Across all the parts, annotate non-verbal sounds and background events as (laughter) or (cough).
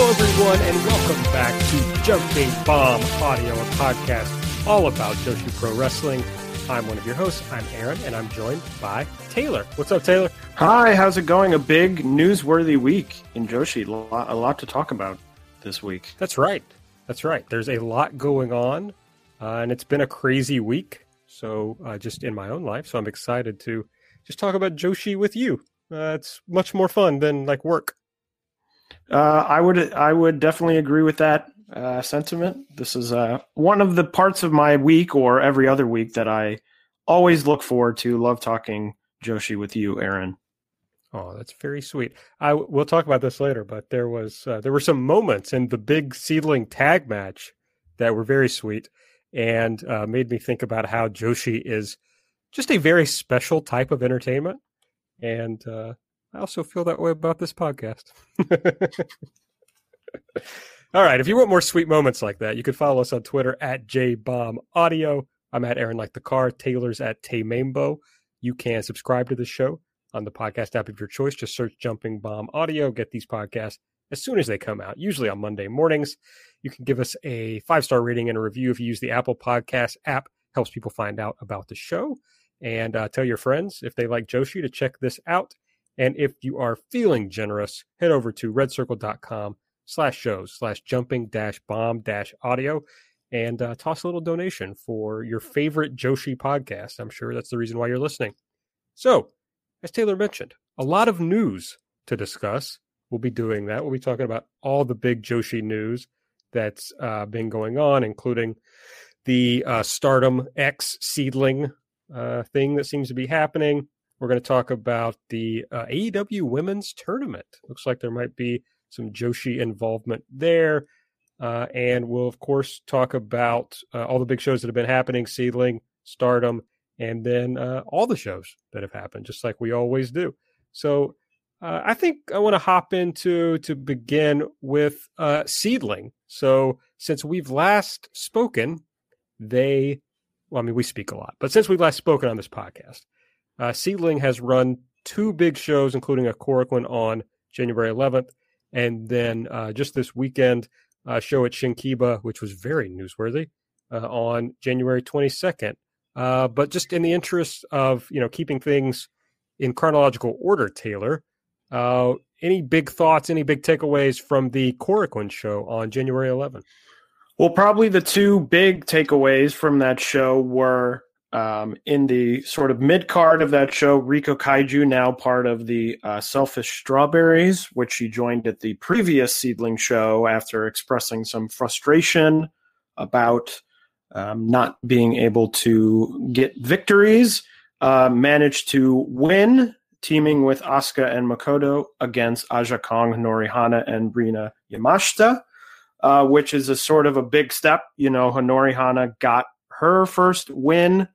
Hello, everyone, and welcome back to Jumping Bomb Audio, a podcast all about Joshi Pro Wrestling. I'm one of your hosts. I'm Aaron, and I'm joined by Taylor. What's up, Taylor? Hi, how's it going? A big newsworthy week in Joshi. A lot, to talk about this week. That's right. That's right. There's a lot going on, uh, and it's been a crazy week. So, uh, just in my own life, so I'm excited to just talk about Joshi with you. Uh, it's much more fun than like work. Uh, I would I would definitely agree with that uh, sentiment. This is uh, one of the parts of my week or every other week that I always look forward to. Love talking Joshi with you, Aaron. Oh, that's very sweet. I we'll talk about this later, but there was uh, there were some moments in the big seedling tag match that were very sweet and uh, made me think about how Joshi is just a very special type of entertainment, and uh, I also feel that way about this podcast. (laughs) All right. If you want more sweet moments like that, you can follow us on Twitter at JBombAudio. I'm at Aaron Like the Car. Taylor's at Taymambo. You can subscribe to the show on the podcast app of your choice. Just search Jumping Bomb Audio. Get these podcasts as soon as they come out, usually on Monday mornings. You can give us a five star rating and a review if you use the Apple Podcast app. Helps people find out about the show. And uh, tell your friends if they like Joshi to check this out. And if you are feeling generous, head over to redcircle.com slash shows slash jumping dash bomb dash audio and uh, toss a little donation for your favorite Joshi podcast. I'm sure that's the reason why you're listening. So, as Taylor mentioned, a lot of news to discuss. We'll be doing that. We'll be talking about all the big Joshi news that's uh, been going on, including the uh, Stardom X seedling uh, thing that seems to be happening we're going to talk about the uh, AEW Women's Tournament. Looks like there might be some Joshi involvement there. Uh, and we'll, of course, talk about uh, all the big shows that have been happening Seedling, Stardom, and then uh, all the shows that have happened, just like we always do. So uh, I think I want to hop into to begin with uh, Seedling. So since we've last spoken, they, well, I mean, we speak a lot, but since we've last spoken on this podcast, uh, Seedling has run two big shows, including a Korakuen on January 11th, and then uh, just this weekend, a show at Shinkiba, which was very newsworthy, uh, on January 22nd. Uh, but just in the interest of you know keeping things in chronological order, Taylor, uh, any big thoughts, any big takeaways from the Korakuen show on January 11th? Well, probably the two big takeaways from that show were um, in the sort of mid card of that show, Riko Kaiju, now part of the uh, Selfish Strawberries, which she joined at the previous Seedling show after expressing some frustration about um, not being able to get victories, uh, managed to win, teaming with Asuka and Makoto against Aja Kong, Norihana, and Rina Yamashita, uh, which is a sort of a big step. You know, Honori Hana got her first win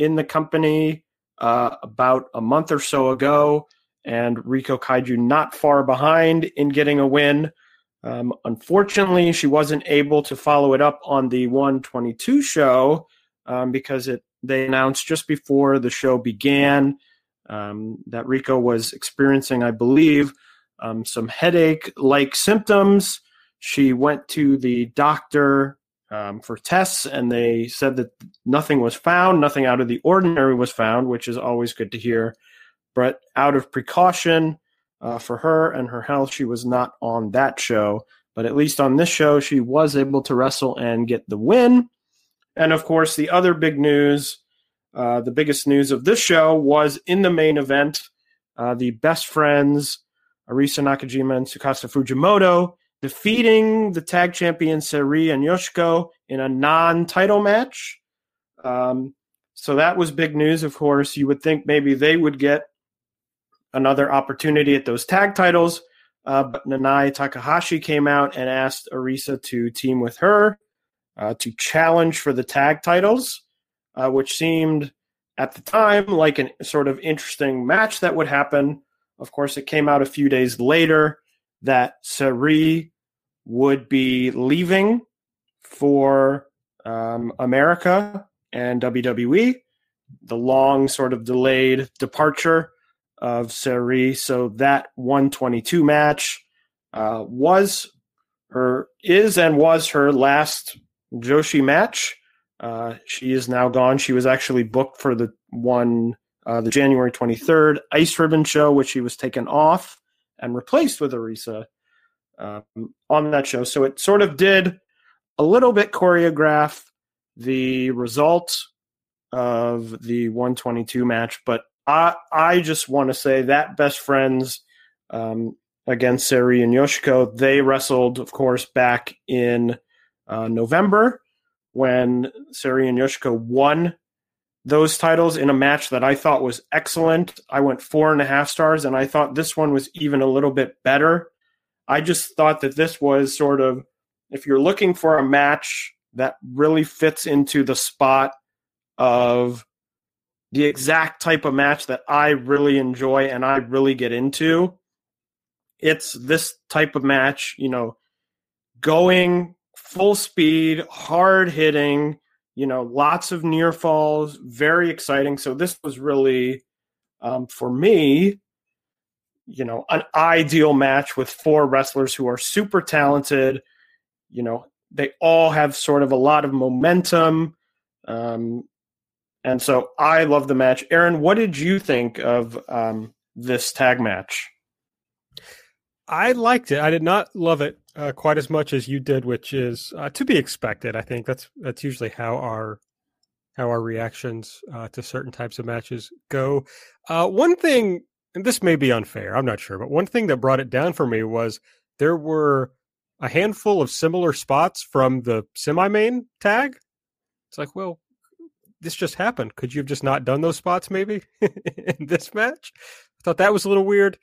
in the company uh, about a month or so ago, and Riko Kaiju not far behind in getting a win. Um, unfortunately, she wasn't able to follow it up on the 122 show um, because it they announced just before the show began um, that Riko was experiencing, I believe, um, some headache like symptoms. She went to the doctor um, for tests, and they said that nothing was found, nothing out of the ordinary was found, which is always good to hear. But out of precaution uh, for her and her health, she was not on that show. But at least on this show, she was able to wrestle and get the win. And of course, the other big news, uh, the biggest news of this show was in the main event, uh, the best friends, Arisa Nakajima and Tsukasa Fujimoto, defeating the tag champions Sareee and Yoshiko in a non-title match. Um, so that was big news. Of course, you would think maybe they would get another opportunity at those tag titles, uh, but Nanae Takahashi came out and asked Arisa to team with her uh, to challenge for the tag titles, uh, which seemed at the time like a sort of interesting match that would happen. Of course, it came out a few days later that Sareee would be leaving for um, America and WWE, the long sort of delayed departure of Sareee. So that 122 match uh, was her is and was her last Joshi match. Uh, she is now gone. She was actually booked for the one uh, the January 23rd Ice Ribbon show, which she was taken off and replaced with Arisa um, on that show. So it sort of did a little bit choreograph the result of the 122 match, but I I just want to say that best friends um, against Sareee and Yoshiko, they wrestled, of course, back in uh, November when Sareee and Yoshiko won those titles in a match that I thought was excellent. I went four and a half stars, and I thought this one was even a little bit better. I just thought that this was sort of, if you're looking for a match that really fits into the spot of the exact type of match that I really enjoy and I really get into, it's this type of match, you know, going full speed, hard hitting, you know, lots of near falls, very exciting. So this was really, um, for me, you know, an ideal match with four wrestlers who are super talented. You know, they all have sort of a lot of momentum. Um, and so I love the match. Aaron, what did you think of um, this tag match? I liked it. I did not love it uh, quite as much as you did, which is uh, to be expected. I think that's that's usually how our how our reactions uh, to certain types of matches go. Uh, one thing and this may be unfair, I'm not sure, but one thing that brought it down for me was there were a handful of similar spots from the semi main tag. It's like, well, this just happened. Could you have just not done those spots maybe (laughs) in this match? I thought that was a little weird.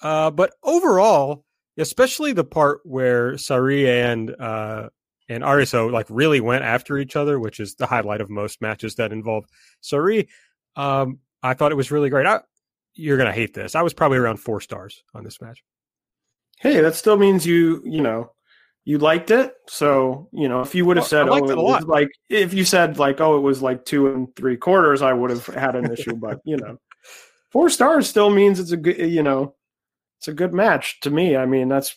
Uh, but overall, especially the part where Sareee and uh, and Arisa like really went after each other, which is the highlight of most matches that involve Sareee. Um, I thought it was really great. I, you're gonna hate this. I was probably around four stars on this match. Hey, that still means you you know you liked it. So you know if you would have said oh it, it was like if you said like oh it was like two and three quarters, I would have had an issue. But you know, (laughs) four stars still means it's a good you know it's a good match to me. I mean that's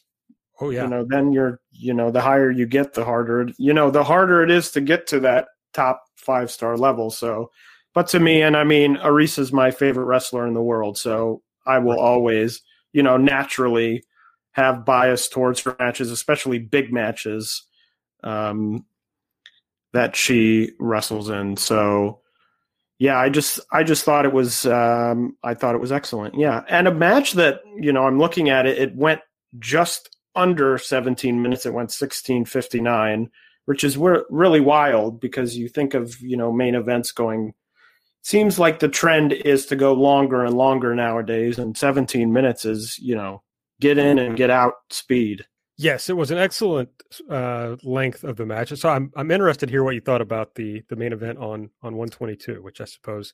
oh yeah. You know then you're you know the higher you get, the harder you know the harder it is to get to that top five star level. So but to me, and I mean, Arisa's my favorite wrestler in the world, so I will always, you know, naturally have bias towards her matches, especially big matches um, that she wrestles in. So, yeah, I just I just thought it was um, I thought it was excellent. Yeah, and a match that you know I'm looking at it, it went just under 17 minutes. It went 16:59, which is really wild because you think of you know main events going seems like the trend is to go longer and longer nowadays and 17 minutes is you know get in and get out speed yes it was an excellent uh, length of the match so i'm i'm interested to hear what you thought about the the main event on on 122 which i suppose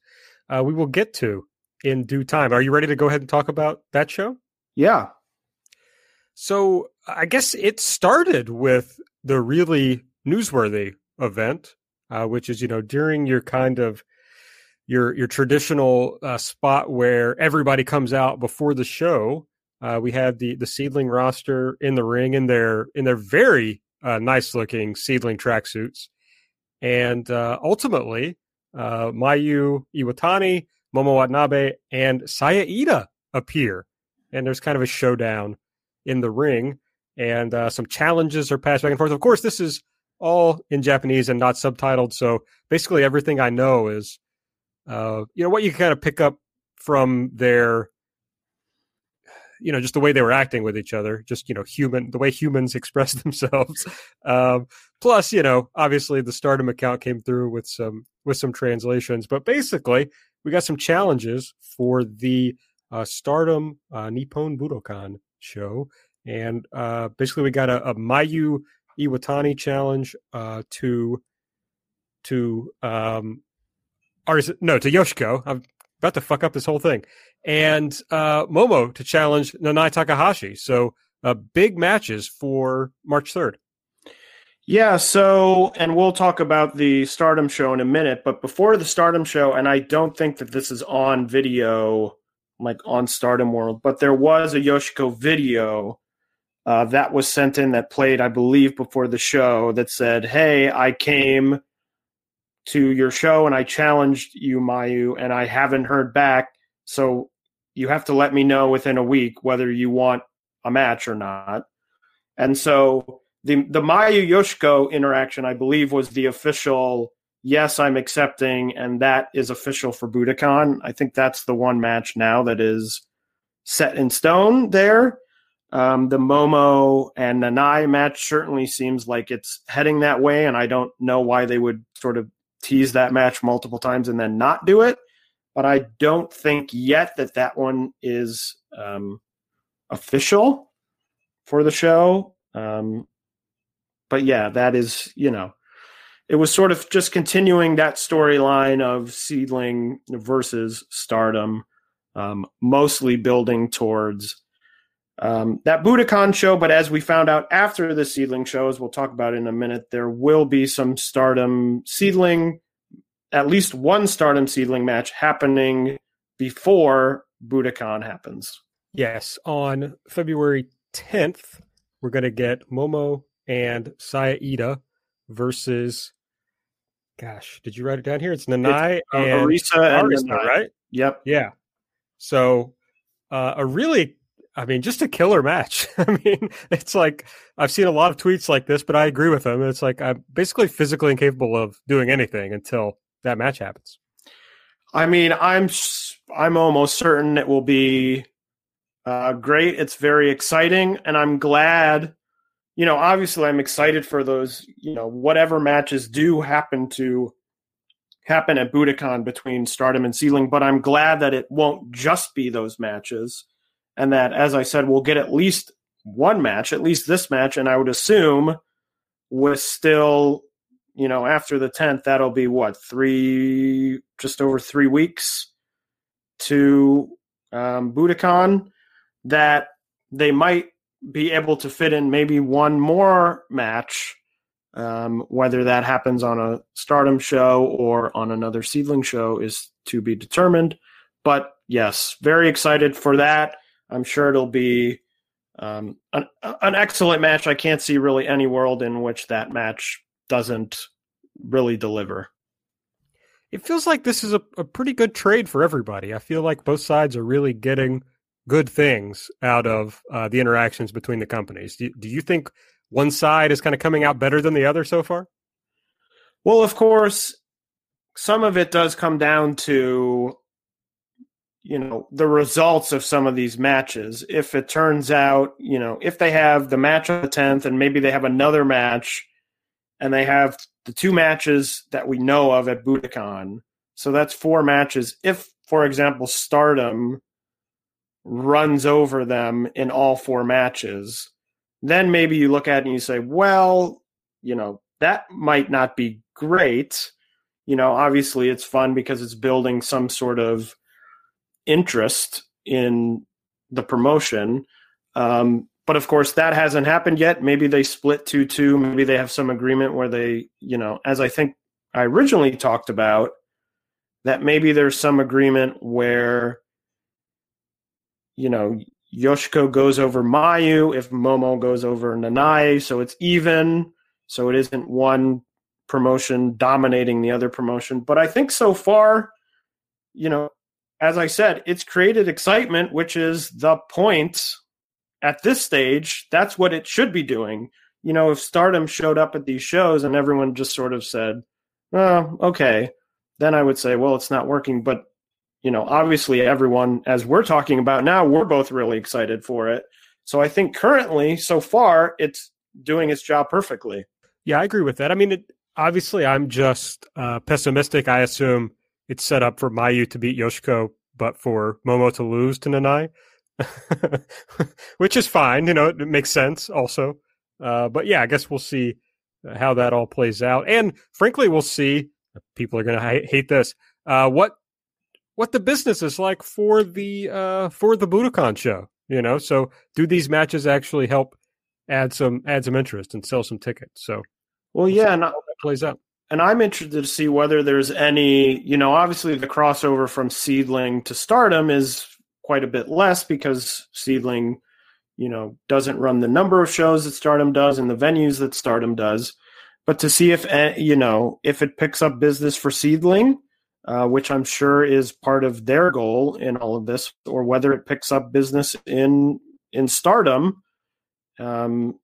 uh, we will get to in due time are you ready to go ahead and talk about that show yeah so i guess it started with the really newsworthy event uh, which is you know during your kind of your your traditional uh, spot where everybody comes out before the show. Uh, we had the the seedling roster in the ring in their in their very uh, nice looking seedling tracksuits, and uh, ultimately uh, Mayu Iwatani, Momo Watanabe, and Saya Iida appear, and there's kind of a showdown in the ring, and uh, some challenges are passed back and forth. Of course, this is all in Japanese and not subtitled, so basically everything I know is uh, you know what you kind of pick up from their you know just the way they were acting with each other just you know human the way humans (laughs) express themselves um, plus you know obviously the stardom account came through with some with some translations but basically we got some challenges for the uh, stardom uh, nippon budokan show and uh, basically we got a, a mayu iwatani challenge uh, to to um, or is it no to Yoshiko? I'm about to fuck up this whole thing. And uh, Momo to challenge Nanae Takahashi. So uh, big matches for March 3rd. Yeah, so, and we'll talk about the Stardom show in a minute, but before the Stardom show, and I don't think that this is on video, like on Stardom World, but there was a Yoshiko video uh, that was sent in that played, I believe, before the show that said, Hey, I came to your show and I challenged you, Mayu, and I haven't heard back. So you have to let me know within a week whether you want a match or not. And so the the Mayu Yoshiko interaction, I believe, was the official yes, I'm accepting, and that is official for Budokan. I think that's the one match now that is set in stone there. Um, the Momo and Nanae match certainly seems like it's heading that way, and I don't know why they would sort of tease that match multiple times and then not do it. But I don't think yet that that one is um, official for the show. Um, but yeah, that is, you know, it was sort of just continuing that storyline of Seedling versus Stardom, um, mostly building towards um, that Budokan show. But as we found out after the Seedling shows, we'll talk about in a minute, there will be some Stardom Seedling, at least one Stardom Seedling match happening before Budokan happens. Yes, on February 10th, we're going to get Momo and Saya Iida versus. Gosh, did you write it down here? It's Nanae uh, and Arisa and Arisa, right? Yep. Yeah. So uh, a really, I mean, just a killer match. (laughs) I mean, it's like I've seen a lot of tweets like this, but I agree with them. It's like I'm basically physically incapable of doing anything until that match happens. I mean, I'm I'm almost certain it will be uh, great. It's very exciting, and I'm glad. You know, obviously, I'm excited for those. You know, whatever matches do happen to happen at Budokan between Stardom and Seedling, but I'm glad that it won't just be those matches, and that, as I said, we'll get at least one match, at least this match, and I would assume with still you know, after the 10th, that'll be what, three, just over three weeks to um, Budokan, that they might be able to fit in maybe one more match, um, whether that happens on a stardom show or on another seedling show is to be determined. But yes, very excited for that. I'm sure it'll be um, an, an excellent match. I can't see really any world in which that match doesn't really deliver. It feels like this is a, a pretty good trade for everybody. I feel like both sides are really getting good things out of uh, the interactions between the companies. Do, do you think one side is kind of coming out better than the other so far? Well, of course, some of it does come down to you know the results of some of these matches. If it turns out, you know, if they have the match on the 10th and maybe they have another match and they have the two matches that we know of at Budokan. So that's four matches. If, for example, Stardom runs over them in all four matches, then maybe you look at it and you say, well, you know, that might not be great. You know, obviously it's fun because it's building some sort of interest in the promotion. Um, but of course, that hasn't happened yet. Maybe they split 2 2. Maybe they have some agreement where they, you know, as I think I originally talked about, that maybe there's some agreement where, you know, Yoshiko goes over Mayu if Momo goes over Nanae, so it's even. So it isn't one promotion dominating the other promotion. But I think so far, you know, as I said, it's created excitement, which is the point at this stage. That's what it should be doing. You know, if stardom showed up at these shows and everyone just sort of said, oh, okay, then I would say, well, it's not working. But, you know, obviously everyone, as we're talking about now, we're both really excited for it. So I think currently, so far, it's doing its job perfectly. Yeah, I agree with that. I mean, it, obviously, I'm just uh, pessimistic. I assume it's set up for Mayu to beat Yoshiko, but for Momo to lose to Nanae, (laughs) which is fine. You know, it makes sense also. Uh, but yeah, I guess we'll see how that all plays out. And frankly, we'll see. People are going to hate this. Uh, what what the business is like for the uh, for the Budokan show. You know, so do these matches actually help add some add some interest and sell some tickets? So, well, yeah, and that plays out. And I'm interested to see whether there's any. You know, obviously the crossover from Seedling to Stardom is quite a bit less because Seedling, you know, doesn't run the number of shows that Stardom does and the venues that Stardom does. But to see if, eh, you know, if it picks up business for Seedling, uh, which I'm sure is part of their goal in all of this, or whether it picks up business in in Stardom, um,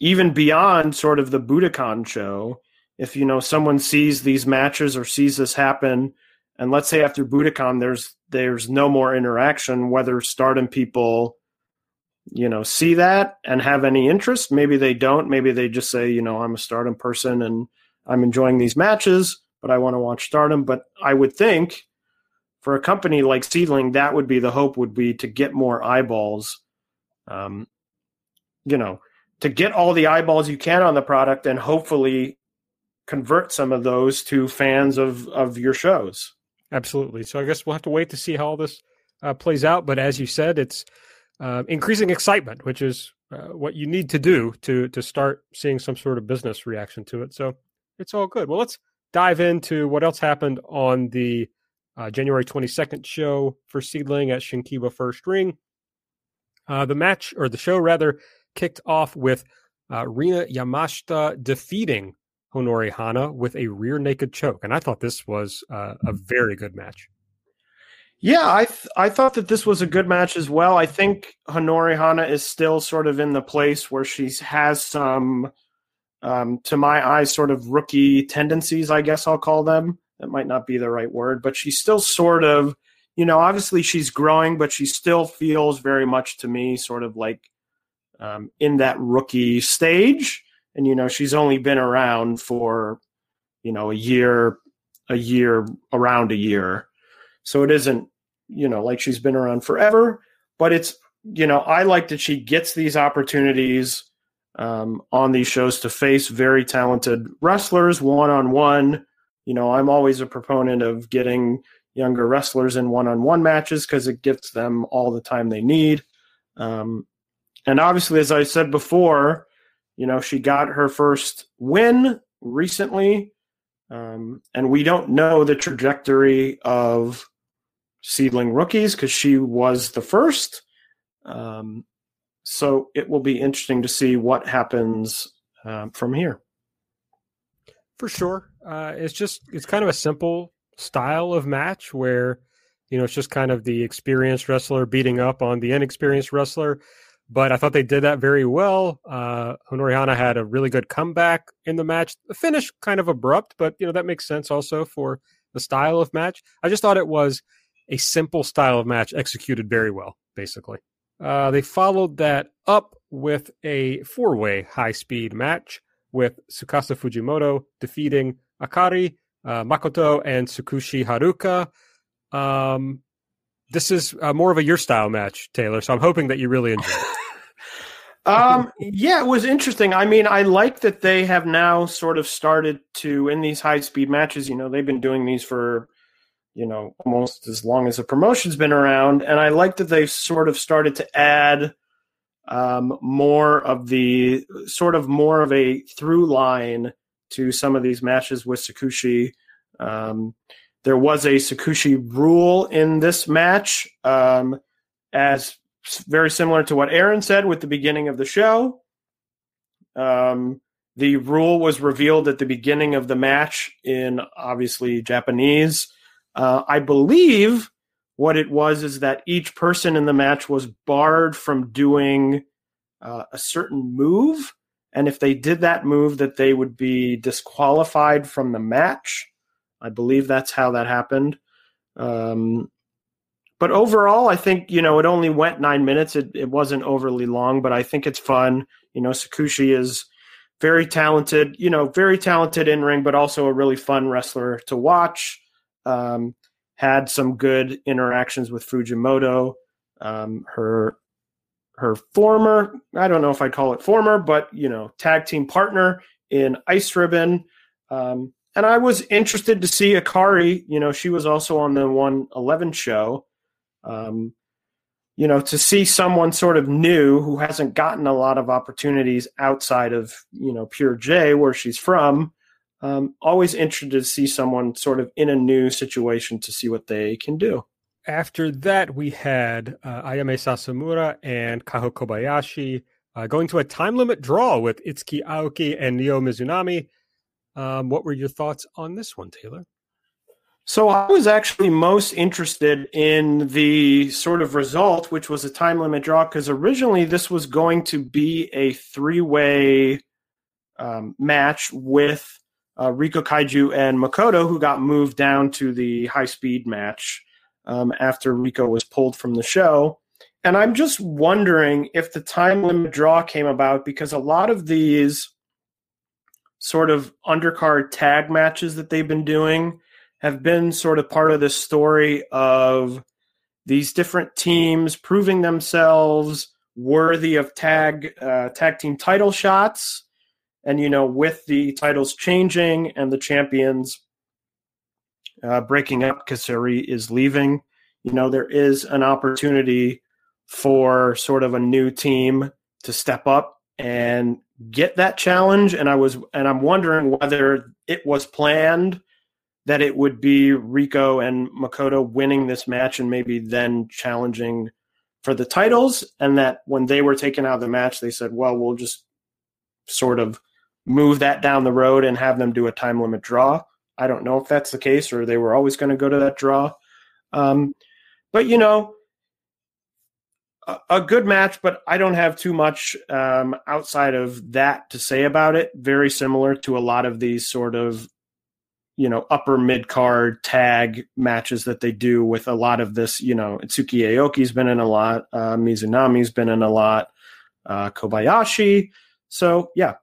even beyond sort of the Budokan show. If you know someone sees these matches or sees this happen, and let's say after Budokan there's there's no more interaction, whether Stardom people you know see that and have any interest maybe they don't. Maybe they just say you know i'm a stardom person and i'm enjoying these matches but i want to watch stardom. But i would think for a company like Seedling, that would be the hope would be to get more eyeballs um, you know to get all the eyeballs you can on the product and hopefully convert some of those to fans of of your shows absolutely so i guess we'll have to wait to see how all this uh, plays out but as you said it's uh, increasing excitement, which is uh, what you need to do to to start seeing some sort of business reaction to it. So it's all good. Well, let's dive into what else happened on the uh, January 22nd show for Seedling at Shinkiba First Ring. Uh, the match, or the show rather, kicked off with uh, Rina Yamashita defeating Honori Hana with a rear naked choke. And I thought this was uh, a very good match. Yeah, I th- I thought that this was a good match as well. I think Honori Hana is still sort of in the place where she has some, um, to my eyes, sort of rookie tendencies. I guess I'll call them. That might not be the right word, but she's still sort of, you know, obviously she's growing, but she still feels very much to me sort of like um, in that rookie stage. And you know, she's only been around for, you know, a year, a year, around a year. So it isn't, you know, like she's been around forever, but it's, you know, I like that she gets these opportunities um, on these shows to face very talented wrestlers one on one. You know, I'm always a proponent of getting younger wrestlers in one on one matches because it gives them all the time they need. Um, and obviously, as I said before, you know, she got her first win recently. Um, and we don't know the trajectory of seedling rookies because she was the first. Um, so it will be interesting to see what happens um, from here. For sure, uh, it's just it's kind of a simple style of match where you know it's just kind of the experienced wrestler beating up on the inexperienced wrestler. But I thought they did that very well. Uh, Honori Hana had a really good comeback in the match. The finish kind of abrupt, but you know that makes sense also for the style of match. I just thought it was a simple style of match executed very well, basically. Uh, they followed that up with a four way high speed match with Tsukasa Fujimoto defeating Akari, uh, Makoto, and Tsukushi Haruka. Um, this is uh, more of a your style match, Taylor, so I'm hoping that you really enjoy it. (laughs) um, yeah, it was interesting. I mean, I like that they have now sort of started to, in these high speed matches, you know, they've been doing these for you know almost as long as the promotion's been around and i like that they've sort of started to add um, more of the sort of more of a through line to some of these matches with Tsukushi. Um, there was a Tsukushi rule in this match, um, as very similar to what Aaron said with the beginning of the show. Um, the rule was revealed at the beginning of the match in obviously Japanese. Uh, I believe what it was is that each person in the match was barred from doing uh, a certain move, and if they did that move, that they would be disqualified from the match. I believe that's how that happened. Um, but overall, I think you know it only went nine minutes. It it wasn't overly long, but I think it's fun. You know, Tsukushi is very talented. You know, very talented in ring, but also a really fun wrestler to watch. Um, had some good interactions with Fujimoto. Um, her her former, I don't know if I'd call it former, but you know, tag team partner in Ice Ribbon. Um, and I was interested to see Akari. You know, she was also on the 111 show. Um, you know, to see someone sort of new who hasn't gotten a lot of opportunities outside of, you know, Pure J, where she's from, um, always interested to see someone sort of in a new situation to see what they can do. After that, we had uh, Ayame Sasamura and Kaho Kobayashi uh, going to a time limit draw with Itsuki Aoki and Neo Mizunami. Um, what were your thoughts on this one, Taylor? So I was actually most interested in the sort of result, which was a time limit draw, because originally this was going to be a three-way um, match with uh, Riko Kaiju and Makoto, who got moved down to the high-speed match um, after Riko was pulled from the show. And I'm just wondering if the time limit draw came about because a lot of these sort of undercard tag matches that they've been doing have been sort of part of the story of these different teams proving themselves worthy of tag uh, tag team title shots. And you know with the titles changing and the champions uh, breaking up Kasuri is leaving. You know there is an opportunity for sort of a new team to step up and get that challenge and I was and I'm wondering whether it was planned that it would be Riko and Makoto winning this match and maybe then challenging for the titles. And that when they were taken out of the match, they said, well, we'll just sort of move that down the road and have them do a time limit draw. I don't know if that's the case or they were always going to go to that draw. Um, but, you know, a, good match, but I don't have too much um, outside of that to say about it. Very similar to a lot of these sort of you know upper mid card tag matches that they do with a lot of this. You know, Itsuki Aoki's been in a lot, uh, Mizunami's been in a lot, uh, Kobayashi. So yeah,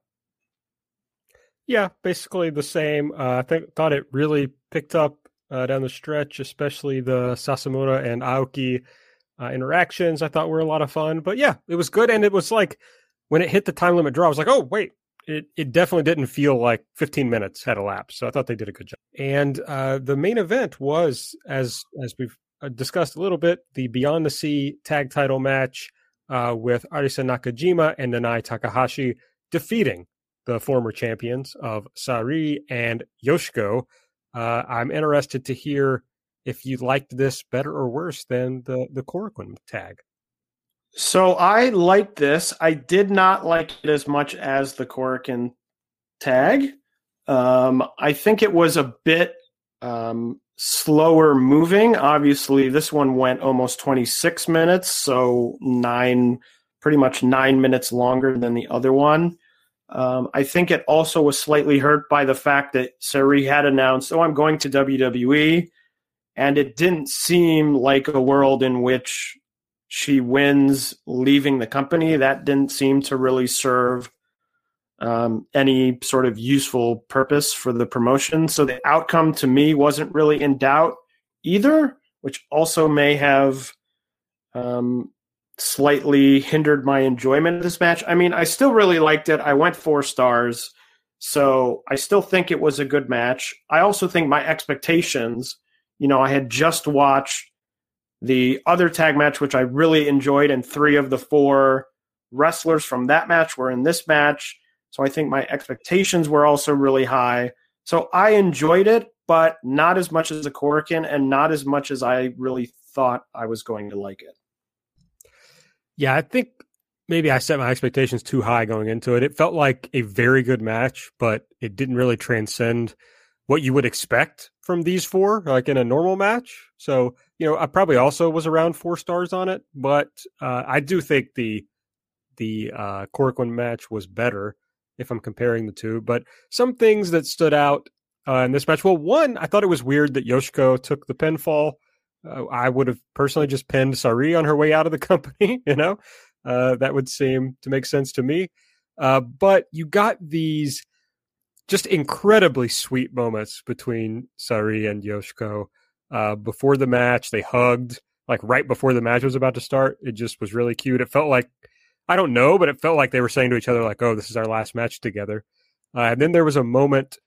yeah, basically the same. Uh, I think thought it really picked up uh, down the stretch, especially the Sasamura and Aoki uh, interactions. I thought were a lot of fun. But yeah, it was good, and it was like when it hit the time limit draw, I was like, oh wait, it, it definitely didn't feel like 15 minutes had elapsed. So I thought they did a good job. And uh, the main event was, as as we've uh, discussed a little bit, the Beyond the Sea tag title match uh, with Arisa Nakajima and Nanae Takahashi defeating the former champions of Sareee and Yoshiko. Uh, I'm interested to hear if you liked this better or worse than the the Korakuen tag. So I liked this. I did not like it as much as the Korakuen tag. Um, I think it was a bit um, slower moving. Obviously, this one went almost 26 minutes, so nine, pretty much nine minutes longer than the other one. Um, I think it also was slightly hurt by the fact that Sareee had announced, "Oh, I'm going to WWE," and it didn't seem like a world in which she wins leaving the company. That didn't seem to really serve um, any sort of useful purpose for the promotion. So the outcome to me wasn't really in doubt either, which also may have um, slightly hindered my enjoyment of this match. I mean, I still really liked it. I went four stars. So I still think it was a good match. I also think my expectations, you know, I had just watched the other tag match, which I really enjoyed, and three of the four wrestlers from that match were in this match. So I think my expectations were also really high. So I enjoyed it, but not as much as a Korakuen and not as much as I really thought I was going to like it. Yeah, I think maybe I set my expectations too high going into it. It felt like a very good match, but it didn't really transcend what you would expect from these four, like in a normal match. So, you know, I probably also was around four stars on it, but uh, I do think the the uh, Korakuen match was better if I'm comparing the two. But some things that stood out uh, in this match. Well, one, I thought it was weird that Yoshiko took the pinfall. Uh, I would have personally just pinned Sareee on her way out of the (laughs) company. You know, uh, that would seem to make sense to me. Uh, but you got these just incredibly sweet moments between Sareee and Yoshiko. Uh, before the match, they hugged like right before the match was about to start. It just was really cute. It felt like I don't know, but it felt like they were saying to each other, like, "Oh, this is our last match together." Uh, and then there was a moment.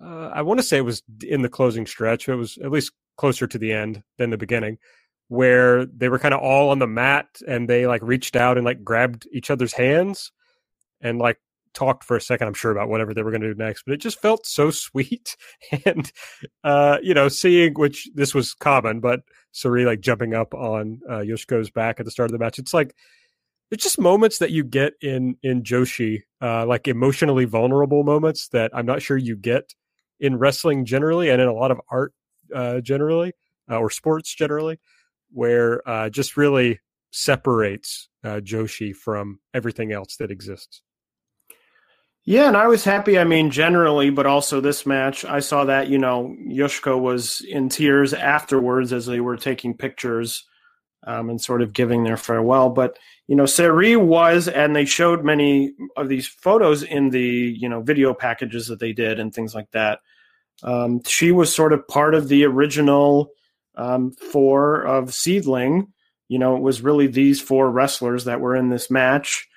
Uh, I want to say it was in the closing stretch. It was at least closer to the end than the beginning, where they were kind of all on the mat and they like reached out and like grabbed each other's hands and like talked for a second. I'm sure about whatever they were going to do next, but it just felt so (laughs) sweet. and uh, you know, seeing which this was common, but Sareee like jumping up on uh, Yoshiko's back at the start of the match. It's like it's just moments that you get in in Joshi, uh, like emotionally vulnerable moments that I'm not sure you get in wrestling generally, and in a lot of art uh, generally, uh, or sports generally, where uh, just really separates uh, Joshi from everything else that exists. Yeah, and I was happy. I mean, generally, but also this match, I saw that you know Yoshiko was in tears afterwards as they were taking pictures um, and sort of giving their farewell. But you know, Sareee was, and they showed many of these photos in the you know video packages that they did and things like that. Um, she was sort of part of the original um, four of Seedling. You know, it was really these four wrestlers that were in this match.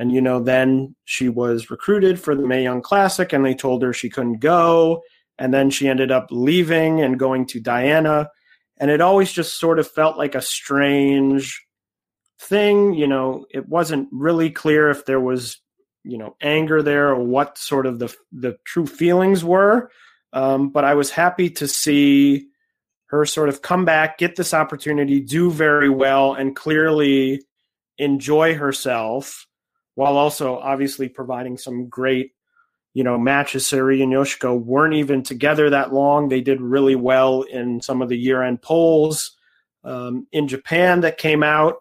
And, you know, then she was recruited for the May Young Classic and they told her she couldn't go. And then she ended up leaving and going to Diana. And it always just sort of felt like a strange thing you know it wasn't really clear if there was you know anger there or what sort of the the true feelings were. Um, but i was happy to see her sort of come back get this opportunity do very well and clearly enjoy herself while also obviously providing some great you know, matches Sareee and Yoshiko weren't even together that long. They did really well in some of the year end polls um, in Japan that came out,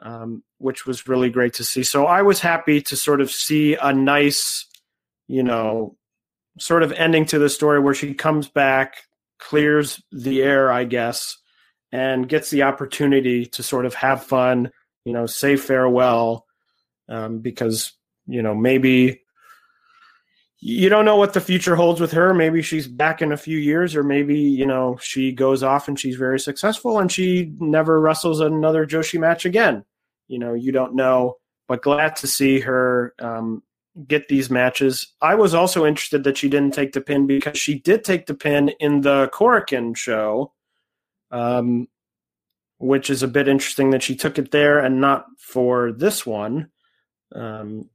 um, which was really great to see. So I was happy to sort of see a nice, you know, sort of ending to the story where she comes back, clears the air, I guess, and gets the opportunity to sort of have fun, you know, say farewell, um, because, you know, maybe you don't know what the future holds with her. Maybe she's back in a few years, or maybe you know she goes off and she's very successful and she never wrestles another Joshi match again. You know, you don't know. But glad to see her um, get these matches. I was also interested that she didn't take the pin because she did take the pin in the Korakuen show, um, which is a bit interesting that she took it there and not for this one. Um,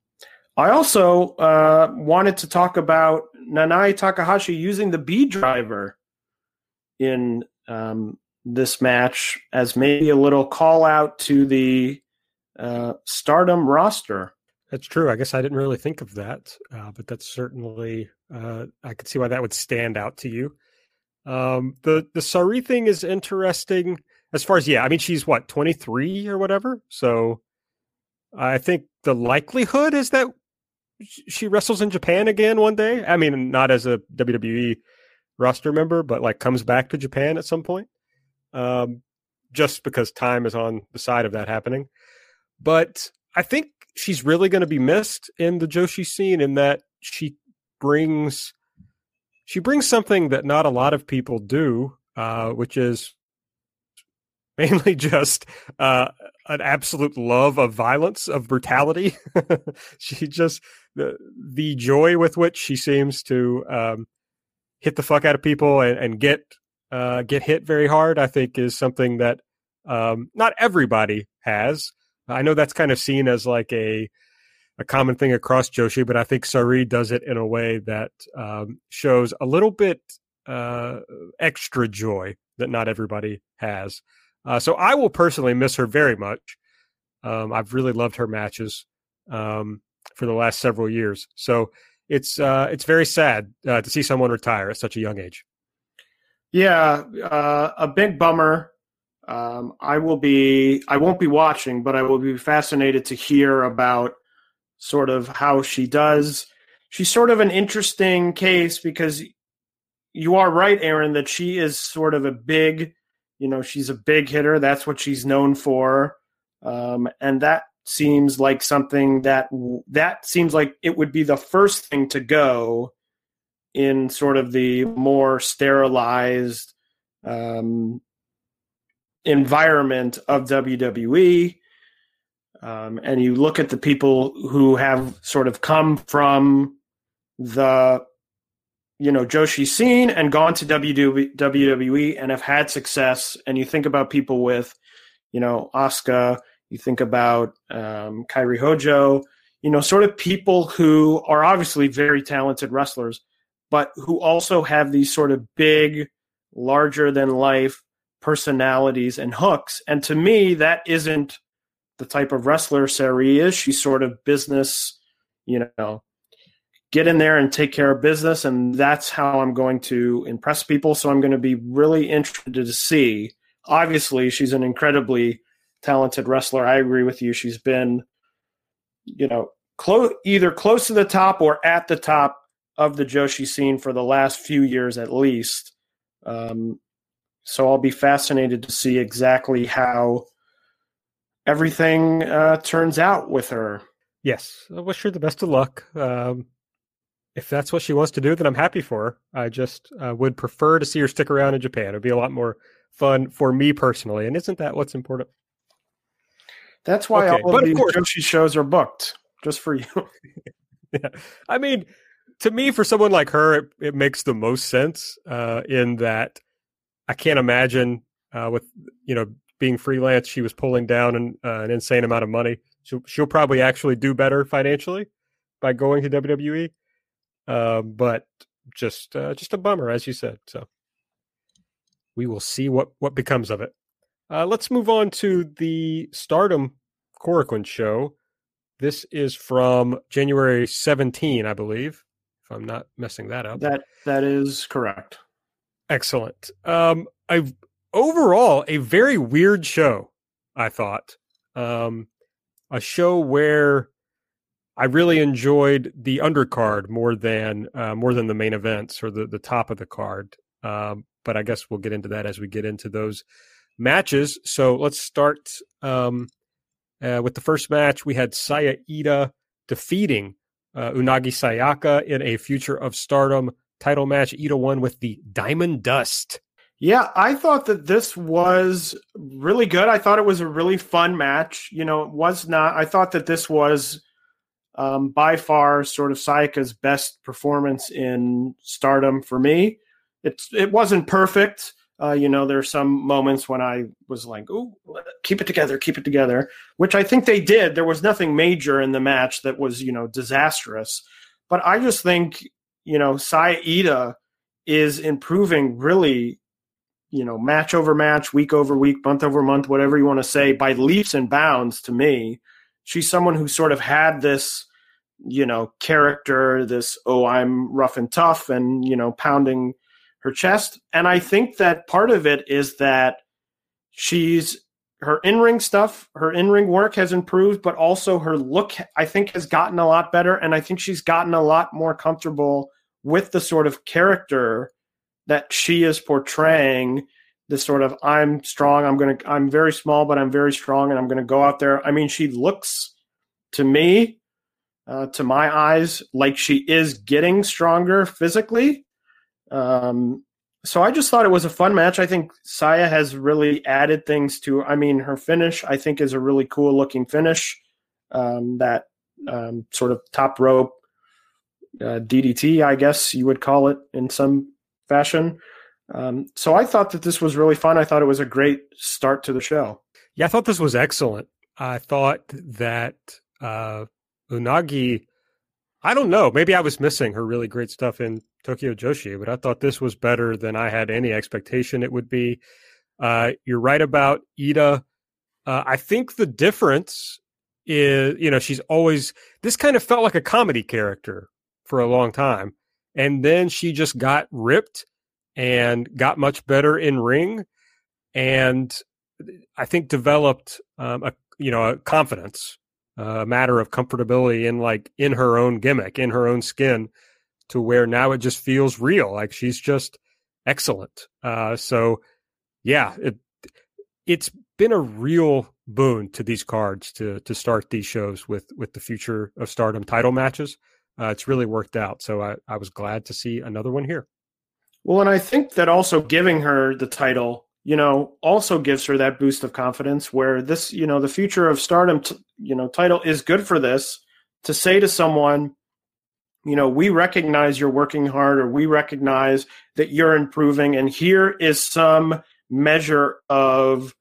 I also uh, wanted to talk about Nanae Takahashi using the B driver in um, this match as maybe a little call out to the uh, Stardom roster. That's true. I guess I didn't really think of that, uh, but that's certainly uh, I could see why that would stand out to you. Um, the the Sareee thing is interesting as far as yeah. I mean, she's what twenty three or whatever. So I think the likelihood is that she wrestles in Japan again one day. I mean, not as a WWE roster member, but like comes back to Japan at some point. Um, just because time is on the side of that happening. But I think she's really going to be missed in the Joshi scene in that she brings she brings something that not a lot of people do, uh, which is (laughs) mainly just uh, an absolute love of violence, of brutality. (laughs) she just the the joy with which she seems to um, hit the fuck out of people and, and get uh, get hit very hard. I think is something that um, not everybody has. I know that's kind of seen as like a a common thing across Joshi, but I think Sareee does it in a way that um, shows a little bit uh, extra joy that not everybody has. Uh, so I will personally miss her very much. Um, I've really loved her matches um, for the last several years. So it's uh, it's very sad uh, to see someone retire at such a young age. Yeah, uh, a big bummer. Um, I will be. I won't be watching, but I will be fascinated to hear about sort of how she does. She's sort of an interesting case because you are right, Aaron, that she is sort of a big, you know, she's a big hitter. That's what she's known for. Um, and that seems like something that that seems like it would be the first thing to go in sort of the more sterilized um, environment of WWE. Um, and you look at the people who have sort of come from the you know Joshi scene and gone to WWE and have had success, and you think about people with you know Asuka, you think about um, Kairi Hojo, you know, sort of people who are obviously very talented wrestlers, but who also have these sort of big, larger than life personalities and hooks. And to me, that isn't the type of wrestler Sareee is. She's sort of business, you know, get in there and take care of business. And that's how I'm going to impress people. So I'm going to be really interested to see. Obviously, she's an incredibly talented wrestler. I agree with you. She's been, you know, close either close to the top or at the top of the Joshi scene for the last few years at least. Um, so I'll be fascinated to see exactly how everything uh, turns out with her. Yes, I wish her the best of luck. Um, if that's what she wants to do, then I'm happy for her. I just uh, would prefer to see her stick around in Japan. It'd be a lot more fun for me personally. And isn't that what's important? That's why okay, all of of course, Joshi shows are booked just for you. (laughs) (laughs) yeah. I mean, to me, for someone like her, it, it makes the most sense uh, in that I can't imagine uh, with you know being freelance, she was pulling down an, uh, an insane amount of money. So she'll probably actually do better financially by going to WWE. Uh, but just uh, just a bummer, as you said. So we will see what what becomes of it. Uh, let's move on to the Stardom Korakuen show. This is from January 17, I believe, if I'm not messing that up. That that is correct. Excellent. Um, I overall a very weird show. I thought um, a show where I really enjoyed the undercard more than uh, more than the main events or the the top of the card. Um, but I guess we'll get into that as we get into those matches. So let's start um, uh, with the first match. We had Saya Iida defeating uh, Unagi Sayaka in a Future of Stardom title match. Iida won with the Diamond Dust. Yeah, I thought that this was really good. I thought it was a really fun match. You know, it was not. I thought that this was um, by far sort of Sayaka's best performance in Stardom for me. It's it wasn't perfect. Uh, you know, there's some moments when I was like, "Ooh, keep it together, keep it together," which I think they did. There was nothing major in the match that was, you know, disastrous. But I just think, you know, Saya Iida is improving really, you know, match over match, week over week, month over month, whatever you want to say, by leaps and bounds. To me, she's someone who sort of had this, you know, character, this oh, I'm rough and tough, and you know, pounding her chest. And I think that part of it is that she's her in ring stuff, her in ring work has improved, but also her look, I think, has gotten a lot better. And I think she's gotten a lot more comfortable with the sort of character that she is portraying. This sort of I'm strong, I'm gonna I'm very small, but I'm very strong, and I'm gonna go out there. I mean, she looks to me, uh, to my eyes, like she is getting stronger physically. Um, so I just thought it was a fun match. I think Saya has really added things to. I mean, her finish I think is a really cool looking finish. Um, that um, sort of top rope uh, DDT, I guess you would call it in some fashion. Um, so I thought that this was really fun. I thought it was a great start to the show. Yeah, I thought this was excellent. I thought that uh, Unagi, I don't know. Maybe I was missing her really great stuff in Tokyo Joshi, but I thought this was better than I had any expectation it would be. Uh, you're right about Iida. Uh, I think the difference is, you know, she's always, this kind of felt like a comedy character for a long time. And then she just got ripped and got much better in ring. And I think developed um, a, you know, a confidence, a matter of comfortability in like in her own gimmick, in her own skin to where now it just feels real. Like she's just excellent. Uh, so yeah, it, it's been a real boon to these cards to to start these shows with with the future of Stardom title matches. Uh, it's really worked out. So I, I was glad to see another one here. Well, and I think that also giving her the title, you know, also gives her that boost of confidence where this, you know, the future of Stardom, t- you know, title is good for this to say to someone, you know, we recognize you're working hard or we recognize that you're improving and here is some measure of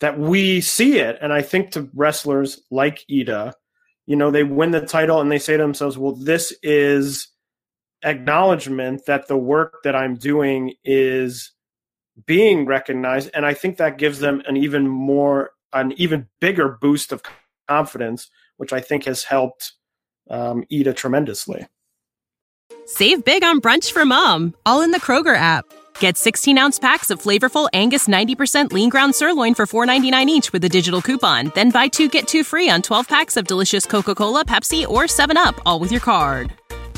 that we see it. And I think to wrestlers like Iida, you know, they win the title and they say to themselves, well, this is acknowledgement that the work that I'm doing is being recognized. And I think that gives them an even more, an even bigger boost of confidence, which I think has helped um, Iida tremendously. Save big on brunch for mom, all in the Kroger app. Get 16 ounce packs of flavorful Angus 90% lean ground sirloin for $4.99 each with a digital coupon. Then buy two get two free on 12 packs of delicious Coca Cola, Pepsi, or 7UP, all with your card.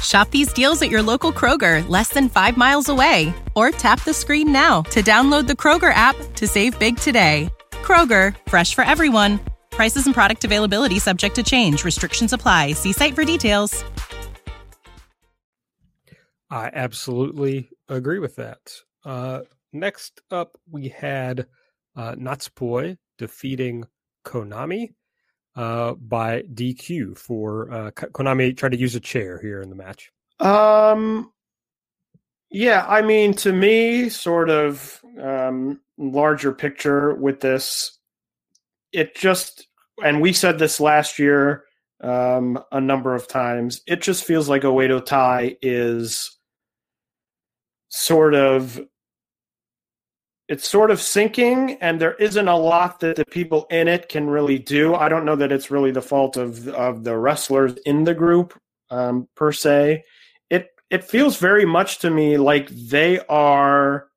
Shop these deals at your local Kroger, less than five miles away. Or tap the screen now to download the Kroger app to save big today. Kroger, fresh for everyone. Prices and product availability subject to change. Restrictions apply. See site for details. I absolutely agree with that. Uh, next up, we had uh, Natsupoi defeating Konami uh, by DQ for uh, Konami tried to use a chair here in the match. Um, yeah, I mean, to me, sort of um, larger picture with this, it just, and we said this last year um, a number of times, it just feels like Oedo Tai is sort of it's sort of sinking and there isn't a lot that the people in it can really do. I don't know that it's really the fault of of the wrestlers in the group um, per se. It it feels very much to me like they are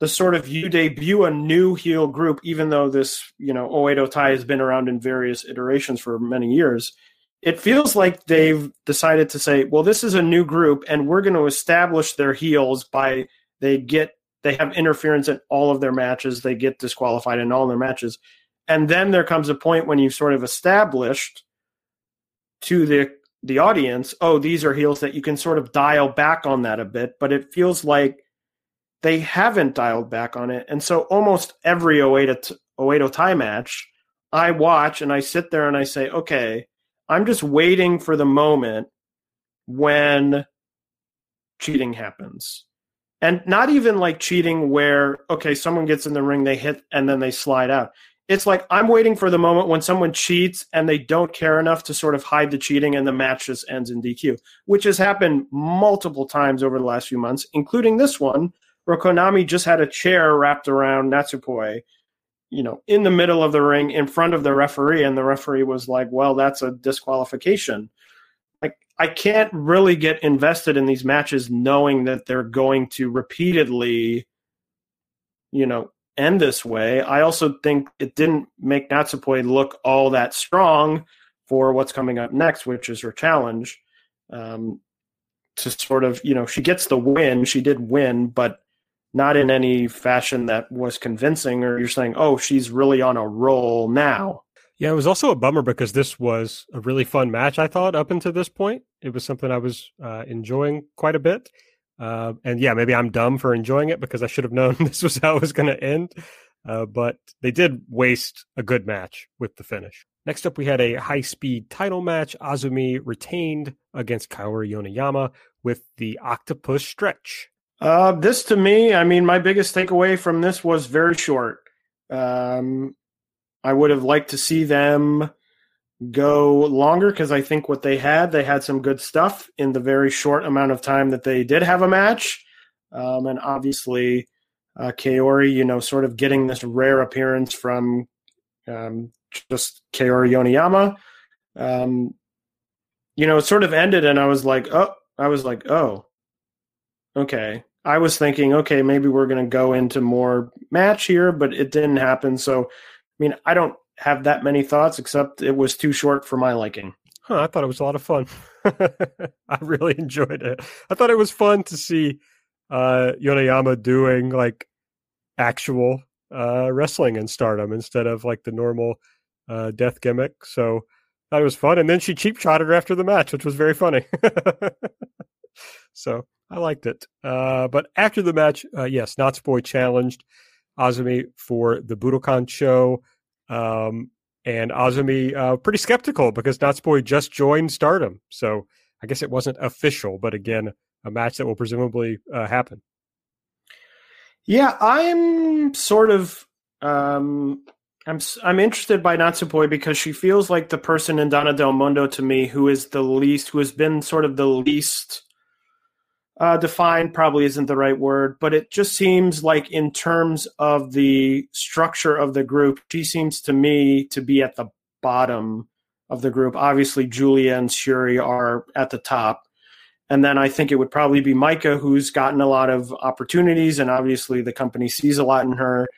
the sort of you debut a new heel group even though this you know oedo tai has been around in various iterations for many years. It feels like they've decided to say, well, this is a new group, and we're going to establish their heels by they get they have interference in all of their matches, they get disqualified in all their matches, and then there comes a point when you've sort of established to the the audience, oh, these are heels that you can sort of dial back on that a bit, but it feels like they haven't dialed back on it, and so almost every Oedo, Oedo Tai match, I watch and I sit there and I say, okay I'm just waiting for the moment when cheating happens. And not even like cheating where, okay, someone gets in the ring, they hit, and then they slide out. It's like I'm waiting for the moment when someone cheats and they don't care enough to sort of hide the cheating and the match just ends in DQ, which has happened multiple times over the last few months, including this one, where Konami just had a chair wrapped around Natsupoi you know, in the middle of the ring in front of the referee, and the referee was like, "Well, that's a disqualification." I can't really get invested in these matches knowing that they're going to repeatedly, you know, end this way. I also think it didn't make Natsupoi look all that strong for what's coming up next, which is her challenge. Um, to sort of, you know, she gets the win. She did win, but not in any fashion that was convincing or you're saying oh she's really on a roll now yeah it was also a bummer because this was a really fun match i thought up until this point. It was something i was uh, enjoying quite a bit. Uh, and yeah maybe i'm dumb for enjoying it because i should have known (laughs) this was how it was going to end. Uh, but they did waste a good match with the finish. Next up we had a high speed title match azumi retained against kaori yoneyama with the octopus stretch. Uh, this to me, I mean, my biggest takeaway from this was very short. Um, I would have liked to see them go longer because I think what they had, they had some good stuff in the very short amount of time that they did have a match. Um, and obviously, uh, Kaori, you know, sort of getting this rare appearance from um, just Kaori Yoneyama. Um, you know, it sort of ended, and I was like, oh, I was like, oh, okay. I was thinking, okay, maybe we're going to go into more match here, but it didn't happen. So, I mean, I don't have that many thoughts, except it was too short for my liking. Huh, I thought it was a lot of fun. (laughs) I really enjoyed it. I thought it was fun to see uh, Yoneyama doing like actual uh, wrestling in Stardom instead of like the normal uh, death gimmick. So that was fun. And then she cheap shotted her after the match, which was very funny. (laughs) so I liked it. Uh, but after the match, uh, yes, Natsupoi challenged Azumi for the Budokan show. Um, and Azumi uh, pretty skeptical because Natsupoi just joined Stardom. So I guess it wasn't official, but again, a match that will presumably uh, happen. Yeah, I'm sort of um, I'm I'm interested by Natsupoi because she feels like the person in Donna Del Mondo to me who is the least, who has been sort of the least uh, defined. Probably isn't the right word, but it just seems like in terms of the structure of the group, she seems to me to be at the bottom of the group. Obviously, Giulia and Syuri are at the top. And then I think it would probably be Maika, who's gotten a lot of opportunities, and obviously the company sees a lot in her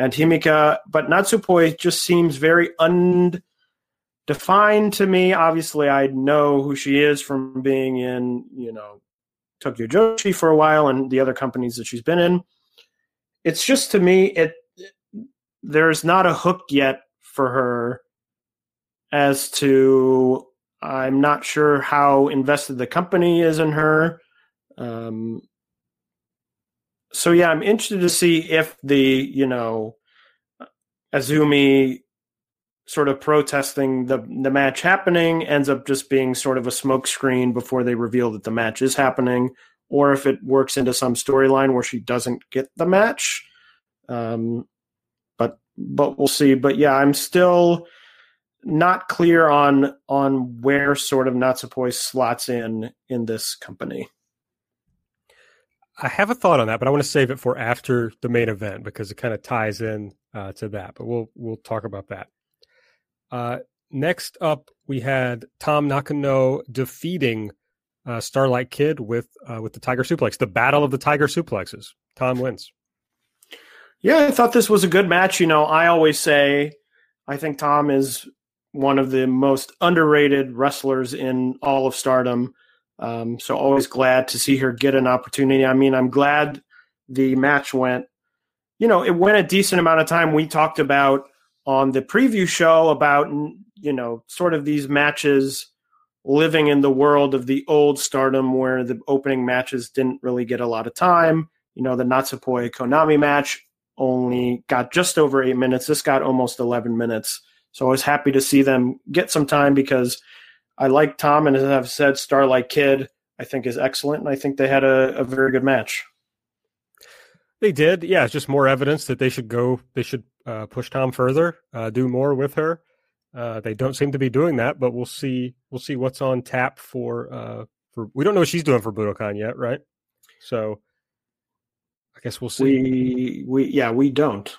and Himeka, but Natsupoi just seems very undefined to me. Obviously, I know who she is from being in, you know, Tokyo Joshi for a while and the other companies that she's been in. It's just to me, it there's not a hook yet for her as to I'm not sure how invested the company is in her. Um, so yeah, I'm interested to see if the you know Azumi sort of protesting the the match happening ends up just being sort of a smokescreen before they reveal that the match is happening, or if it works into some storyline where she doesn't get the match. Um, but but we'll see. But yeah, I'm still not clear on on where sort of Natsupoi slots in in this company. I have a thought on that, but I want to save it for after the main event because it kind of ties in uh, to that. But we'll we'll talk about that. Uh, next up, we had Tam Nakano defeating uh, Starlight Kid with uh, with the Tiger Suplex, the Battle of the Tiger Suplexes. Tam wins. Yeah, I thought this was a good match. You know, I always say I think Tam is one of the most underrated wrestlers in all of Stardom. Um, so always glad to see her get an opportunity. I mean, I'm glad the match went, you know, it went a decent amount of time. We talked about on the preview show about, you know, sort of these matches living in the world of the old stardom where the opening matches didn't really get a lot of time. You know, the Natsupoi Konami match only got just over eight minutes. This got almost 11 minutes. So I was happy to see them get some time because I like Tam, and as I've said, Starlight Kid I think is excellent, and I think they had a, a very good match. They did, yeah. It's just more evidence that they should go. They should uh, push Tam further, uh, do more with her. Uh, they don't seem to be doing that, but we'll see. We'll see what's on tap for. Uh, for we don't know what she's doing for Budokan yet, right? So, I guess we'll see. We we yeah we don't.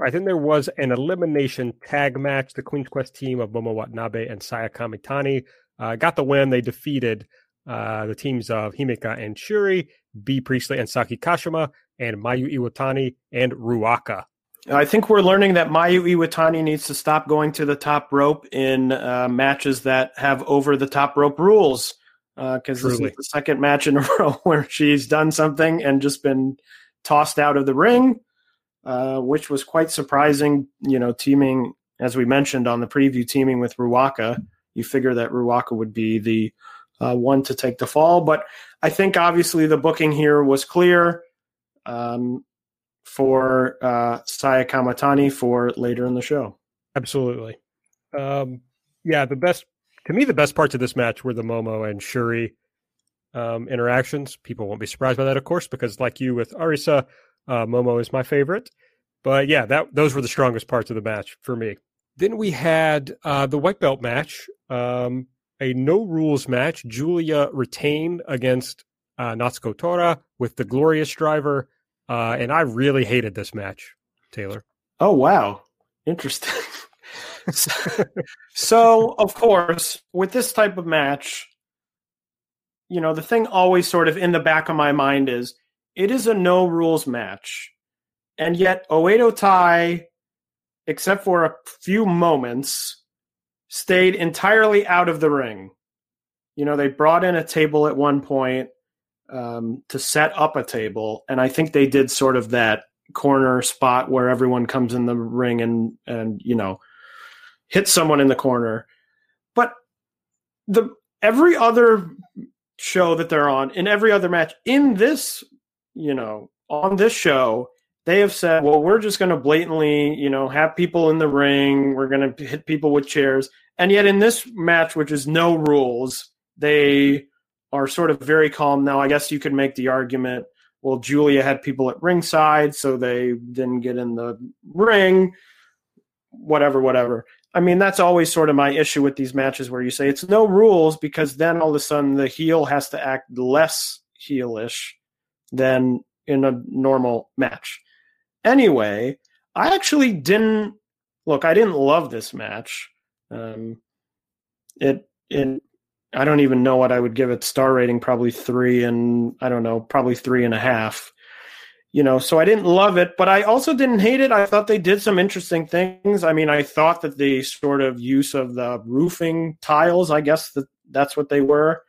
I think there was an elimination tag match. The Queen's Quest team of Momo Watanabe and Saya Kamitani uh, got the win. They defeated uh, the teams of Himeka and Syuri, Bea Priestley and Saki Kashima, and Mayu Iwatani and Ruaka. I think we're learning that Mayu Iwatani needs to stop going to the top rope in uh, matches that have over the top rope rules. Because uh, this is the second match in a (laughs) row where she's done something and just been tossed out of the ring. Uh, which was quite surprising. You know, teaming as we mentioned on the preview, teaming with Ruaka. You figure that Ruaka would be the uh, one to take the fall, but I think obviously the booking here was clear um, for uh, Saya Kamitani for later in the show. Absolutely. Um, yeah, the best to me, the best parts of this match were the Momo and Syuri um, interactions. People won't be surprised by that, of course, because like you with Arisa, uh, Momo is my favorite, but yeah, that those were the strongest parts of the match for me. then we had uh, the white belt match, um, a no rules match. Giulia retained against uh, Natsuko Tora with the Glorious Driver, uh, and I really hated this match, Taylor. Oh wow, interesting. (laughs) so, of course, with this type of match, you know, the thing always sort of in the back of my mind is it is a no rules match. And yet, Oedo Tai, except for a few moments, stayed entirely out of the ring. You know, they brought in a table at one point um, to set up a table, and I think they did sort of that corner spot where everyone comes in the ring and and you know hit someone in the corner. But the every other show that they're on, in every other match, in this, you know, on this show, they have said, well, we're just going to blatantly, you know, have people in the ring. We're going to hit people with chairs. And yet in this match, which is no rules, they are sort of very calm. Now, I guess you could make the argument, well, Giulia had people at ringside, so they didn't get in the ring, whatever, whatever. I mean, that's always sort of my issue with these matches where you say it's no rules because then all of a sudden the heel has to act less heelish than in a normal match. Anyway, I actually didn't look. I didn't love this match. Um, it it I don't even know what I would give it star rating. Probably three and I don't know, probably three and a half you know, so I didn't love it, but I also didn't hate it. I thought they did some interesting things. I mean, I thought that the sort of use of the roofing tiles, I guess that that's what they were,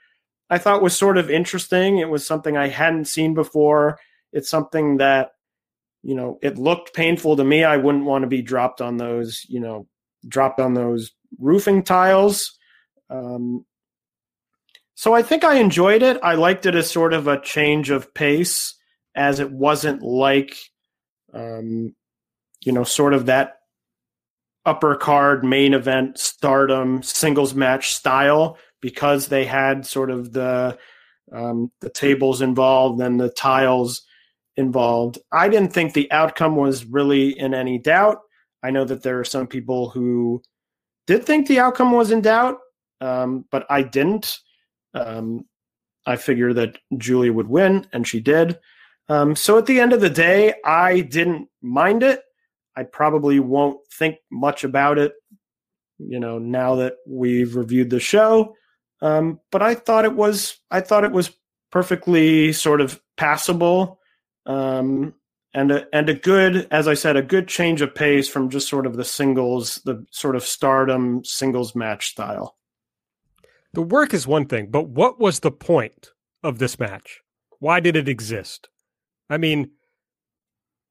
I thought was sort of interesting. It was something I hadn't seen before. It's something that, you know, it looked painful to me. I wouldn't want to be dropped on those, you know, dropped on those roofing tiles. Um, so I think I enjoyed it. I liked it as sort of a change of pace as it wasn't like, um, you know, sort of that upper card main event stardom singles match style because they had sort of the um, the tables involved and the tiles involved. I didn't think the outcome was really in any doubt. I know that there are some people who did think the outcome was in doubt, um, but I didn't. Um, I figured that Giulia would win, and she did. Um, so at the end of the day, I didn't mind it. I probably won't think much about it, you know, now that we've reviewed the show. Um, but I thought it was, I thought it was perfectly sort of passable, um, and a, and a good, as I said, a good change of pace from just sort of the singles, the sort of stardom singles match style. The work is one thing, but what was the point of this match? Why did it exist? I mean,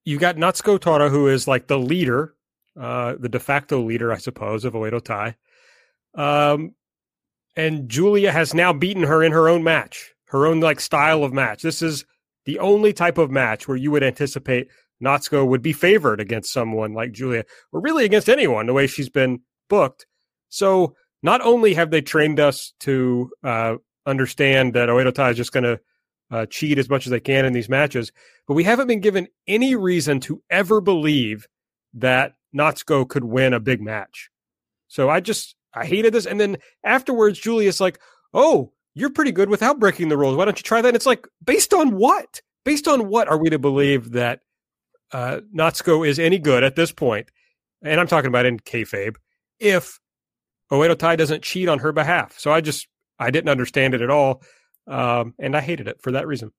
you got Natsuko Tora, who is like the leader, uh, the de facto leader, I suppose, of Oedo Tai. Um, and Giulia has now beaten her in her own match, her own like style of match. This is the only type of match where you would anticipate Natsuko would be favored against someone like Giulia, or really against anyone, the way she's been booked. So not only have they trained us to uh, understand that Oedo Tai is just going to uh, cheat as much as they can in these matches. But we haven't been given any reason to ever believe that Natsuko could win a big match. So I just I hated this. And then afterwards, Giulia's like, "Oh, you're pretty good without breaking the rules. Why don't you try that?" And it's like, based on what? Based on what are we to believe that uh, Natsuko is any good at this point? And I'm talking about in kayfabe. If Oedo Tai doesn't cheat on her behalf, so I just I didn't understand it at all um, and I hated it for that reason.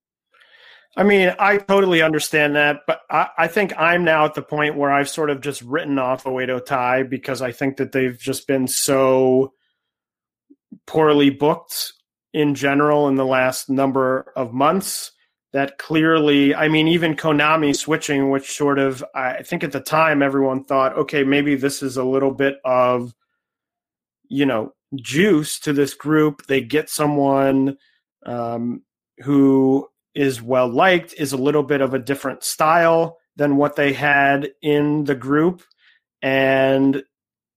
I mean, I totally understand that, but I, I, think I'm now at the point where I've sort of just written off Oedo Tai because I think that they've just been so poorly booked in general in the last number of months that clearly, I mean, even Konami switching, which sort of, I think at the time everyone thought, okay, maybe this is a little bit of, you know, juice to this group. They get someone um, who is well liked, is a little bit of a different style than what they had in the group. And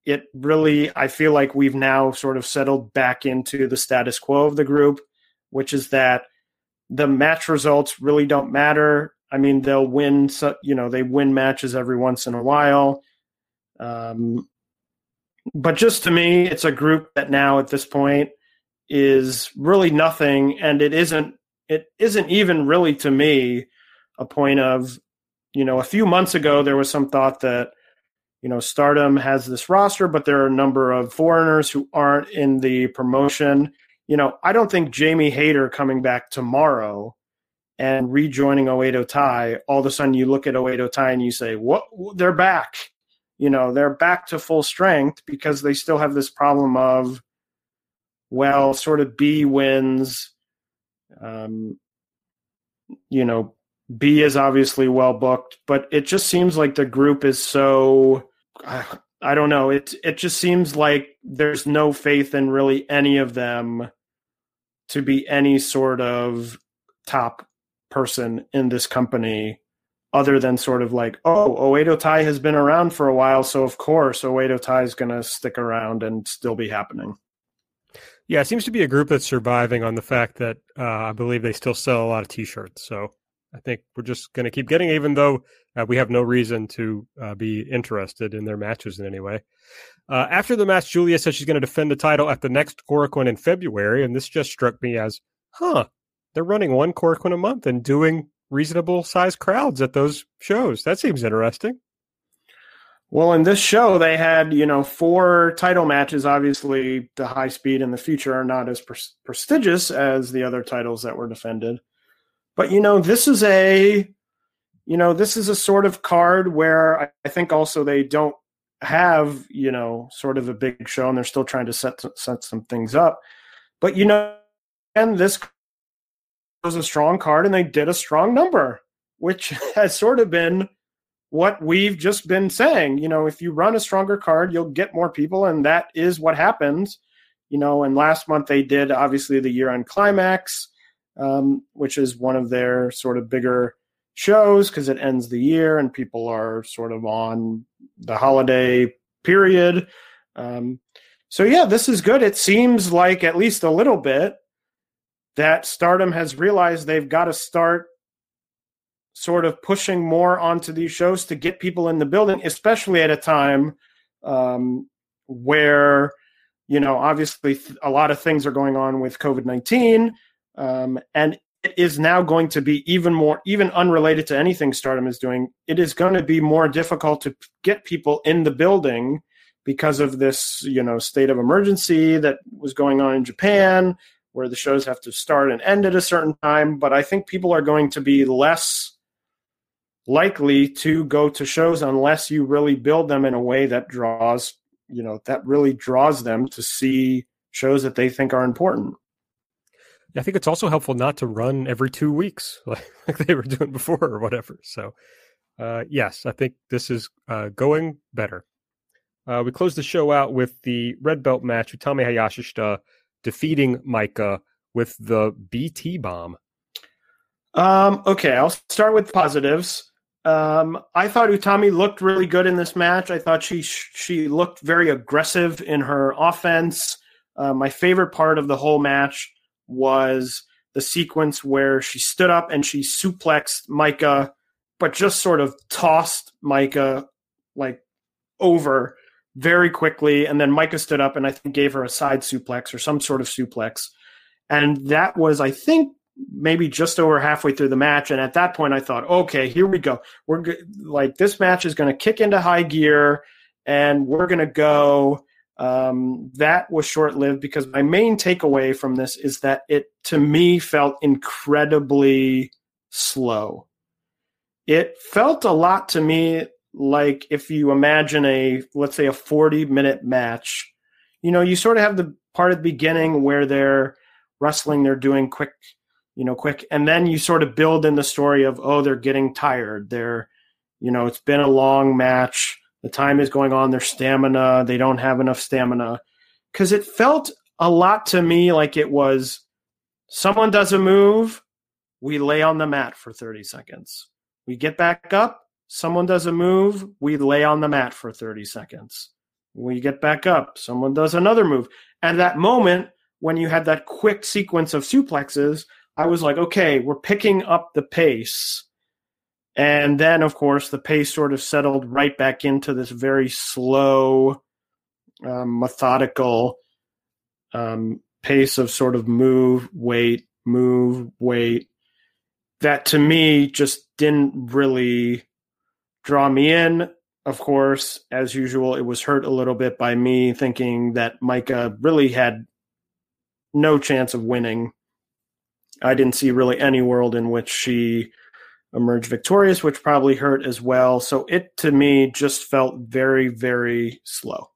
it really, I feel like we've now sort of settled back into the status quo of the group, which is that the match results really don't matter. I mean, they'll win, you know, they win matches every once in a while. Um, but just to me, it's a group that now at this point is really nothing, and it isn't. It isn't even really to me a point of, you know, a few months ago there was some thought that, you know, Stardom has this roster, but there are a number of foreigners who aren't in the promotion. You know, I don't think Jamie Hayter coming back tomorrow and rejoining Oedo Tai, all of a sudden you look at Oedo Tai and you say, "What? They're back." You know, they're back to full strength because they still have this problem of, well, sort of Bea wins. Um, you know, Bea is obviously well booked, but it just seems like the group is so. I, I don't know. It it just seems like there's no faith in really any of them to be any sort of top person in this company other than sort of like, oh, Oedo Tai has been around for a while, so of course Oedo Tai is going to stick around and still be happening. Yeah, it seems to be a group that's surviving on the fact that uh, I believe they still sell a lot of T-shirts. So I think we're just going to keep getting, even though uh, we have no reason to uh, be interested in their matches in any way. Uh, after the match, Giulia says she's going to defend the title at the next Korakuen in February, and this just struck me as, huh, they're running one Korakuen a month and doing reasonable sized crowds at those shows. That seems interesting. Well, in this show, they had, you know, four title matches. Obviously, the high speed and the future are not as pre- prestigious as the other titles that were defended. But, you know, this is a, you know, this is a sort of card where I, I think also they don't have, you know, sort of a big show and they're still trying to set, set some things up. But, you know, and this was a strong card and they did a strong number, which (laughs) has sort of been what we've just been saying. You know, if you run a stronger card, you'll get more people, and that is what happens. You know, and last month they did obviously the year end climax, um, which is one of their sort of bigger shows because it ends the year and people are sort of on the holiday period. Um, so yeah, this is good. It seems like at least a little bit that Stardom has realized they've got to start sort of pushing more onto these shows to get people in the building, especially at a time um, where, you know, obviously a lot of things are going on with COVID 19. Um, and it is now going to be even more, even unrelated to anything Stardom is doing, it is going to be more difficult to get people in the building because of this, you know, state of emergency that was going on in Japan where the shows have to start and end at a certain time. But I think people are going to be less likely to go to shows unless you really build them in a way that draws, you know, that really draws them to see shows that they think are important. I think it's also helpful not to run every two weeks (laughs) like, like they were doing before or whatever. So, uh, yes, I think this is uh, going better. Uh, we close the show out with the red belt match. Utami Hayashishita defeating Maika with the BT bomb? Um, okay, I'll start with positives. Um, I thought Utami looked really good in this match. I thought she she looked very aggressive in her offense. Uh, my favorite part of the whole match was the sequence where she stood up and she suplexed Maika, but just sort of tossed Maika like over very quickly. And then Maika stood up and I think gave her a side suplex or some sort of suplex. And that was, I think, maybe just over halfway through the match. And at that point, I thought, okay, here we go. We're go- like, this match is going to kick into high gear and we're going to go. Um, that was short lived because my main takeaway from this is that it, to me, felt incredibly slow. It felt a lot to me like if you imagine a let's say a 40 minute match you know you sort of have the part at the beginning where they're wrestling they're doing quick you know quick and then you sort of build in the story of oh they're getting tired. They're you know it's been a long match. The time is going on. Their stamina they don't have enough stamina. Because it felt a lot to me like it was someone does a move we lay on the mat for 30 seconds. We get back up Someone does a move, we lay on the mat for 30 seconds. We get back up, someone does another move. And that moment, when you had that quick sequence of suplexes, I was like, okay, we're picking up the pace. And then, of course, the pace sort of settled right back into this very slow, um, methodical um, pace of sort of move, wait, move, wait. That to me just didn't really draw me in. Of course, as usual, it was hurt a little bit by me thinking that Maika really had no chance of winning. I didn't see really any world in which she emerged victorious, which probably hurt as well. So it to me just felt very, very slow.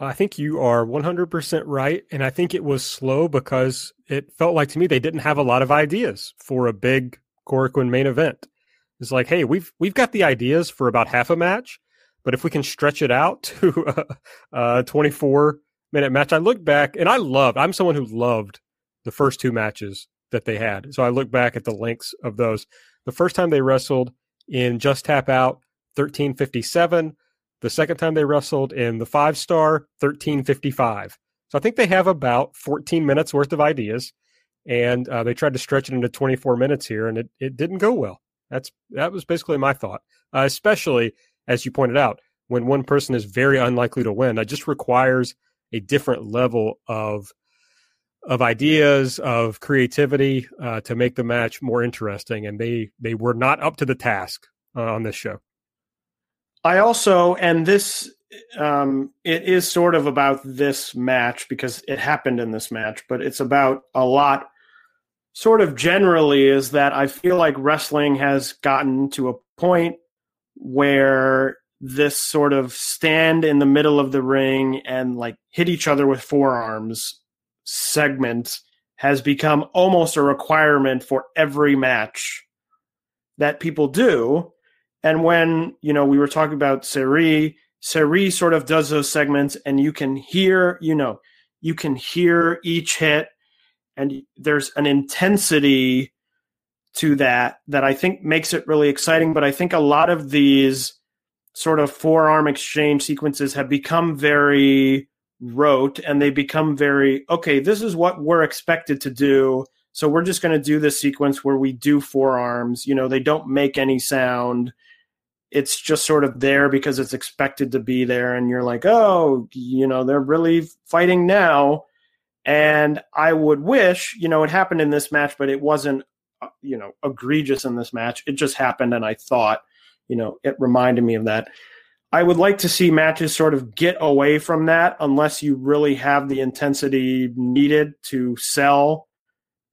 I think you are 100% right. And I think it was slow because it felt like to me they didn't have a lot of ideas for a big Korakuen main event. It's like, hey, we've we've got the ideas for about half a match, but if we can stretch it out (laughs) to a, a 24 minute match, I look back and I loved. I'm someone who loved the first two matches that they had. So I look back at the lengths of those. The first time they wrestled in Just Tap Out, 1357. The second time they wrestled in the five star, 1355. So I think they have about 14 minutes worth of ideas, and uh, they tried to stretch it into 24 minutes here, and it, it didn't go well. That's that was basically my thought, uh, especially as you pointed out, when one person is very unlikely to win, that just requires a different level of of ideas of creativity uh, to make the match more interesting, and they they were not up to the task uh, on this show. I also, and this, um, it is sort of about this match because it happened in this match, but it's about a lot. Sort of generally, is that I feel like wrestling has gotten to a point where this sort of stand in the middle of the ring and like hit each other with forearms segment has become almost a requirement for every match that people do. And when, you know, we were talking about Syuri, Syuri sort of does those segments and you can hear, you know, you can hear each hit and there's an intensity to that that I think makes it really exciting. But I think a lot of these sort of forearm exchange sequences have become very rote and they become very okay this is what we're expected to do. So we're just going to do this sequence where we do forearms. You know they don't make any sound. It's just sort of there because it's expected to be there and you're like oh you know they're really fighting now and i would wish you know it happened in this match but it wasn't uh, you know egregious in this match it just happened and i thought you know it reminded me of that I would like to see matches sort of get away from that unless you really have the intensity needed to sell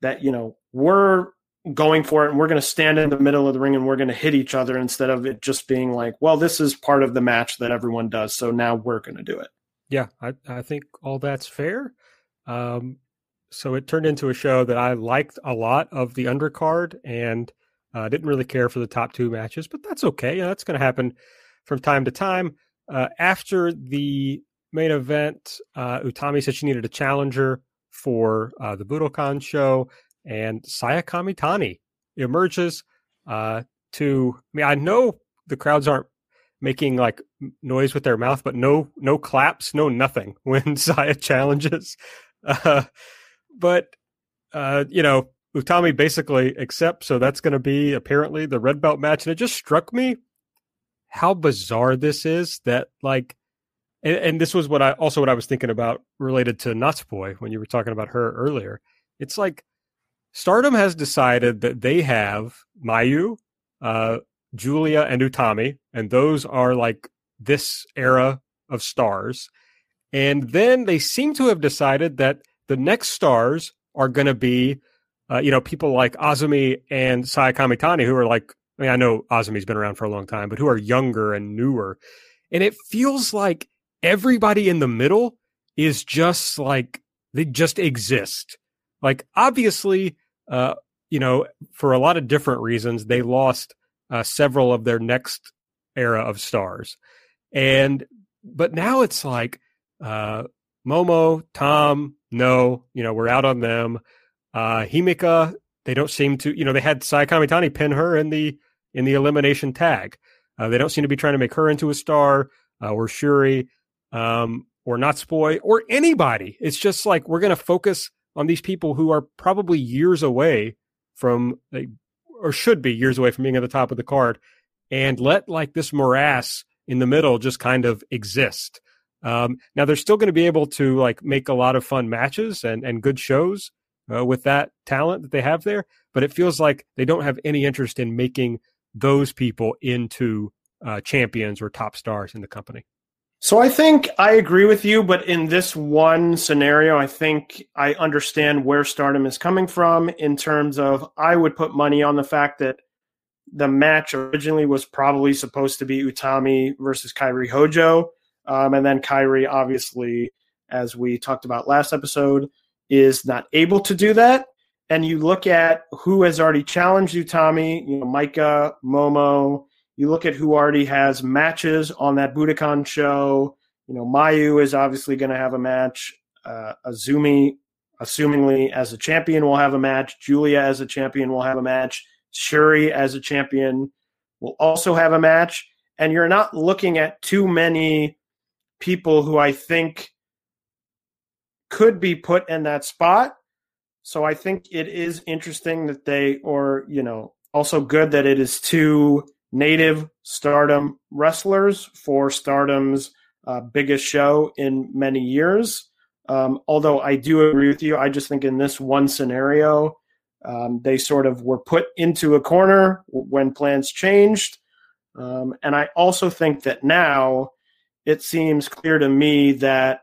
that, you know, we're going for it and we're going to stand in the middle of the ring and we're going to hit each other instead of it just being like, well, this is part of the match that everyone does. So now we're going to do it. Yeah, I, I think all that's fair. Um, so it turned into a show that I liked a lot of the undercard and uh, didn't really care for the top two matches, but that's okay. that's going to happen from time to time. Uh, after the main event, uh, Utami said she needed a challenger for uh, the Budokan show, and Saya Kamitani emerges uh, to. I mean, I know the crowds aren't making like noise with their mouth, but no, no claps, no nothing (laughs) when Saya challenges. Uh, (laughs) but uh, you know, Utami basically accepts, so that's going to be apparently the red belt match, and it just struck me how bizarre this is that like and, and, this was what I also what I was thinking about related to Natsupoi when you were talking about her earlier. It's like Stardom has decided that they have Mayu, uh, Giulia, and Utami, and those are like this era of stars. And then they seem to have decided that the next stars are going to be, uh, you know, people like Azumi and Saya Kamitani, who are like I mean, I know Azumi's been around for a long time, but who are younger and newer. And it feels like everybody in the middle is just like they just exist. Like obviously, uh, you know, for a lot of different reasons, they lost uh, several of their next era of stars, and but now it's like uh, Momo, Tam, no, you know, we're out on them. Uh, Himeka they don't seem to, you know, they had Saya Kamitani pin her in the in the elimination tag. Uh, they don't seem to be trying to make her into a star uh, or Syuri um, or Natsupoi or anybody. It's just like we're going to focus on these people who are probably years away from, or should be years away from being at the top of the card, and let like this morass in the middle just kind of exist. Um, now they're still going to be able to like make a lot of fun matches and and good shows uh, with that talent that they have there, but it feels like they don't have any interest in making those people into uh, champions or top stars in the company. So I think I agree with you, but in this one scenario, I think I understand where stardom is coming from in terms of I would put money on the fact that the match originally was probably supposed to be Utami versus Kairi Hojo. Um, and then Kairi, obviously, as we talked about last episode, is not able to do that. And you look at who has already challenged Utami, you know, Maika, Momo, you look at who already has matches on that Budokan show. You know, Mayu is obviously going to have a match. Uh, Azumi, assumingly as a champion, will have a match. Giulia, as a champion will have a match. Syuri as a champion will also have a match. And you're not looking at too many people who I think could be put in that spot. So I think it is interesting that they, or, you know, also good that it is two native stardom wrestlers for stardom's uh, biggest show in many years. Um, although I do agree with you, I just think in this one scenario, um, they sort of were put into a corner when plans changed. Um, and I also think that now it seems clear to me that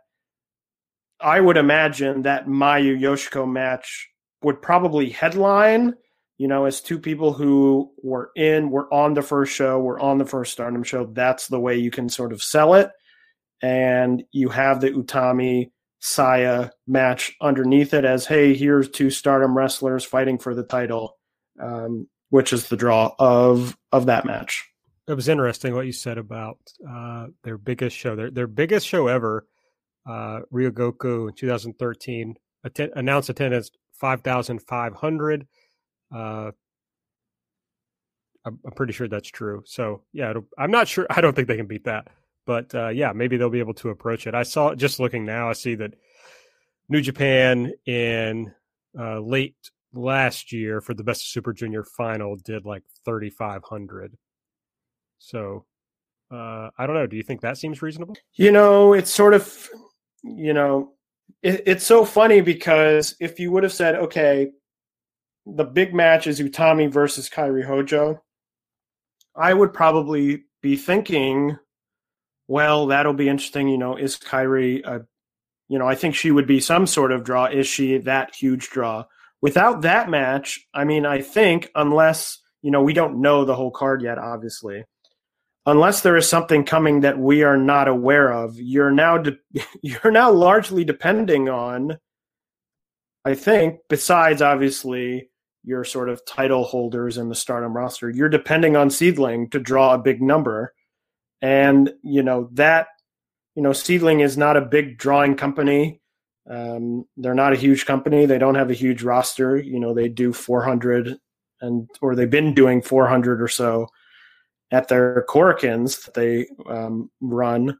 I would imagine that Mayu Yoshiko match would probably headline you know, as two people who were in, were on the first show, were on the first Stardom show, that's the way you can sort of sell it. And you have the Utami Saya match underneath it as, hey, here's two Stardom wrestlers fighting for the title, um, which is the draw of of that match. It was interesting what you said about uh, their biggest show, their their biggest show ever, uh, Ryogoku in 2013, att- announced attendance 5,500 uh, I'm, I'm pretty sure that's true. So yeah, I'm not sure. (laughs) I don't think they can beat that, but uh, yeah, maybe they'll be able to approach it. I saw just looking now. I see that New Japan in uh, late last year for the Best of Super Junior final did like 3,500. So uh, I don't know. Do you think that seems reasonable? You know, it's sort of, you know, it, it's so funny because if you would have said, okay, the big match is Utami versus Kairi Hojo, I would probably be thinking, well, that'll be interesting. You know, is Kairi, a, you know, I think she would be some sort of draw. Is she that huge draw? Without that match, I mean, I think unless, you know, we don't know the whole card yet, obviously. Unless there is something coming that we are not aware of, you're now de- (laughs) you're now largely depending on I think, besides obviously your sort of title holders in the stardom roster, you're depending on seedling to draw a big number. And, you know, that, you know, seedling is not a big drawing company. Um, they're not a huge company. They don't have a huge roster. You know, they do 400 and, or they've been doing 400 or so at their Korakuens that they um, run.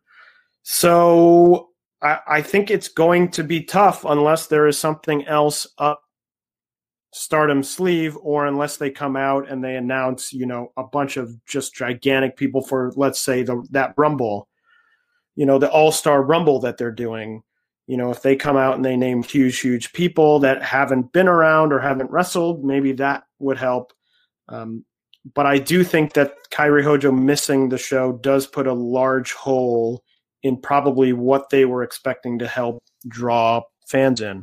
So I, I think it's going to be tough unless there is something else up stardom sleeve or unless they come out and they announce you know a bunch of just gigantic people for let's say the that rumble you know the all-star rumble that they're doing you know if they come out and they name huge huge people that haven't been around or haven't wrestled maybe that would help um, but i do think that kairi hojo missing the show does put a large hole in probably what they were expecting to help draw fans in.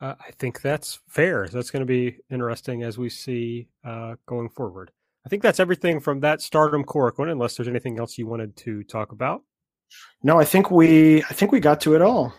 Uh, I think that's fair. That's going to be interesting as we see uh, going forward. I think that's everything from that Stardom Korakuen, unless there's anything else you wanted to talk about. No, I think we I think we got to it all.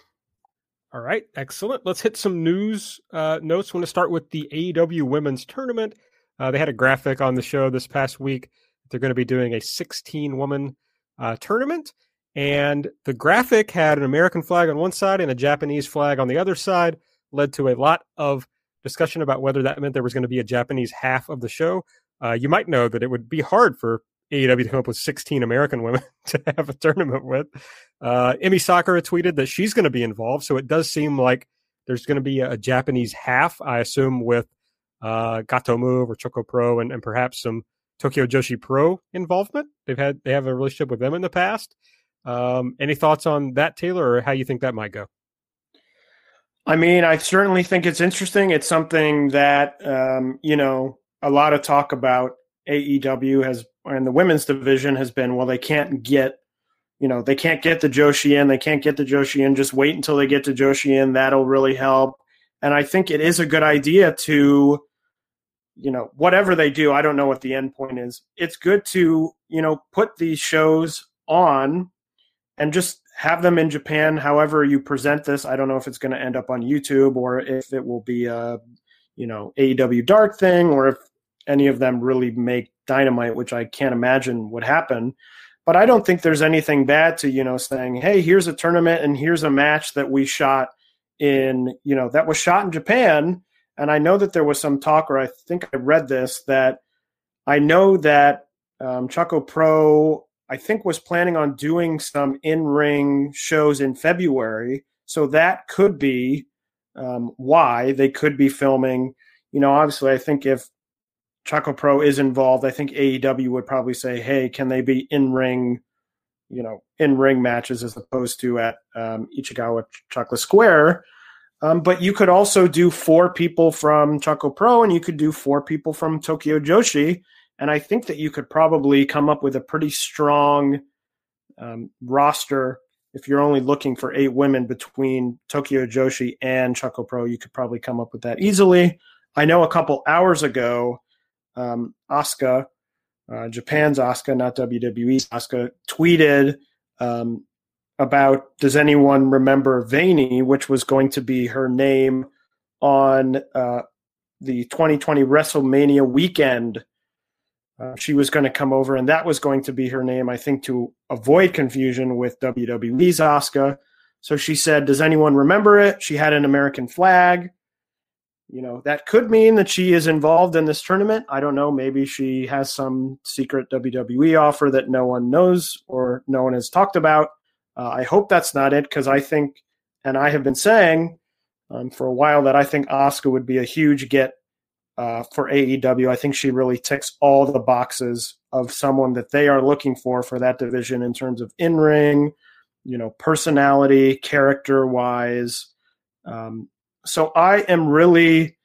All right, excellent. Let's hit some news uh, notes. I want to start with the AEW Women's Tournament. Uh, they had a graphic on the show this past week. They're going to be doing a 16 woman uh, tournament. And the graphic had an American flag on one side and a Japanese flag on the other side, led to a lot of discussion about whether that meant there was going to be a Japanese half of the show. Uh, you might know that it would be hard for AEW to come up with 16 American women (laughs) to have a tournament with. Uh, Emi Sakura tweeted that she's going to be involved, so it does seem like there's going to be a, a Japanese half, I assume, with uh, Gatoh Move or Choco Pro and, and perhaps some Tokyo Joshi Pro involvement. They've had they have a relationship with them in the past. Um, any thoughts on that, Taylor, or how you think that might go? I mean, I certainly think it's interesting. It's something that um, you know a lot of talk about AEW has and the women's division has been well they can't get you know they can't get the Joshi in they can't get the Joshi in just wait until they get to Joshi in that'll really help and I think it is a good idea to you know whatever they do I don't know what the end point is it's good to you know put these shows on and just have them in Japan however you present this I don't know if it's going to end up on YouTube or if it will be a you know AEW dark thing or if any of them really make dynamite, which I can't imagine would happen. But I don't think there's anything bad to, you know, saying, hey, here's a tournament and here's a match that we shot in, you know, that was shot in Japan. And I know that there was some talk, or I think I read this, that I know that um, Choco Pro, I think, was planning on doing some in ring shows in February. So that could be um, why they could be filming. You know, obviously, I think if Choco Pro is involved, I think AEW would probably say, "Hey, can they be in ring, you know, in ring matches as opposed to at um, Ichigaya Chocolate Square?" Um, but you could also do four people from Choco Pro, and you could do four people from Tokyo Joshi, and I think that you could probably come up with a pretty strong um, roster. If you're only looking for eight women between Tokyo Joshi and Choco Pro, you could probably come up with that easily. I know a couple hours ago um, Asuka, uh, Japan's Asuka, not WWE's Asuka, tweeted um, about does anyone remember Veny, which was going to be her name on uh, the 2020 WrestleMania weekend. Uh, she was going to come over, and that was going to be her name, I think, to avoid confusion with WWE's Asuka. So she said, Does anyone remember it? She had an American flag you know that could mean that she is involved in this tournament i don't know maybe she has some secret wwe offer that no one knows or no one has talked about uh, i hope that's not it because i think and i have been saying um, for a while that i think Asuka would be a huge get uh, for aew i think she really ticks all the boxes of someone that they are looking for for that division in terms of in-ring you know personality character wise um, so I am really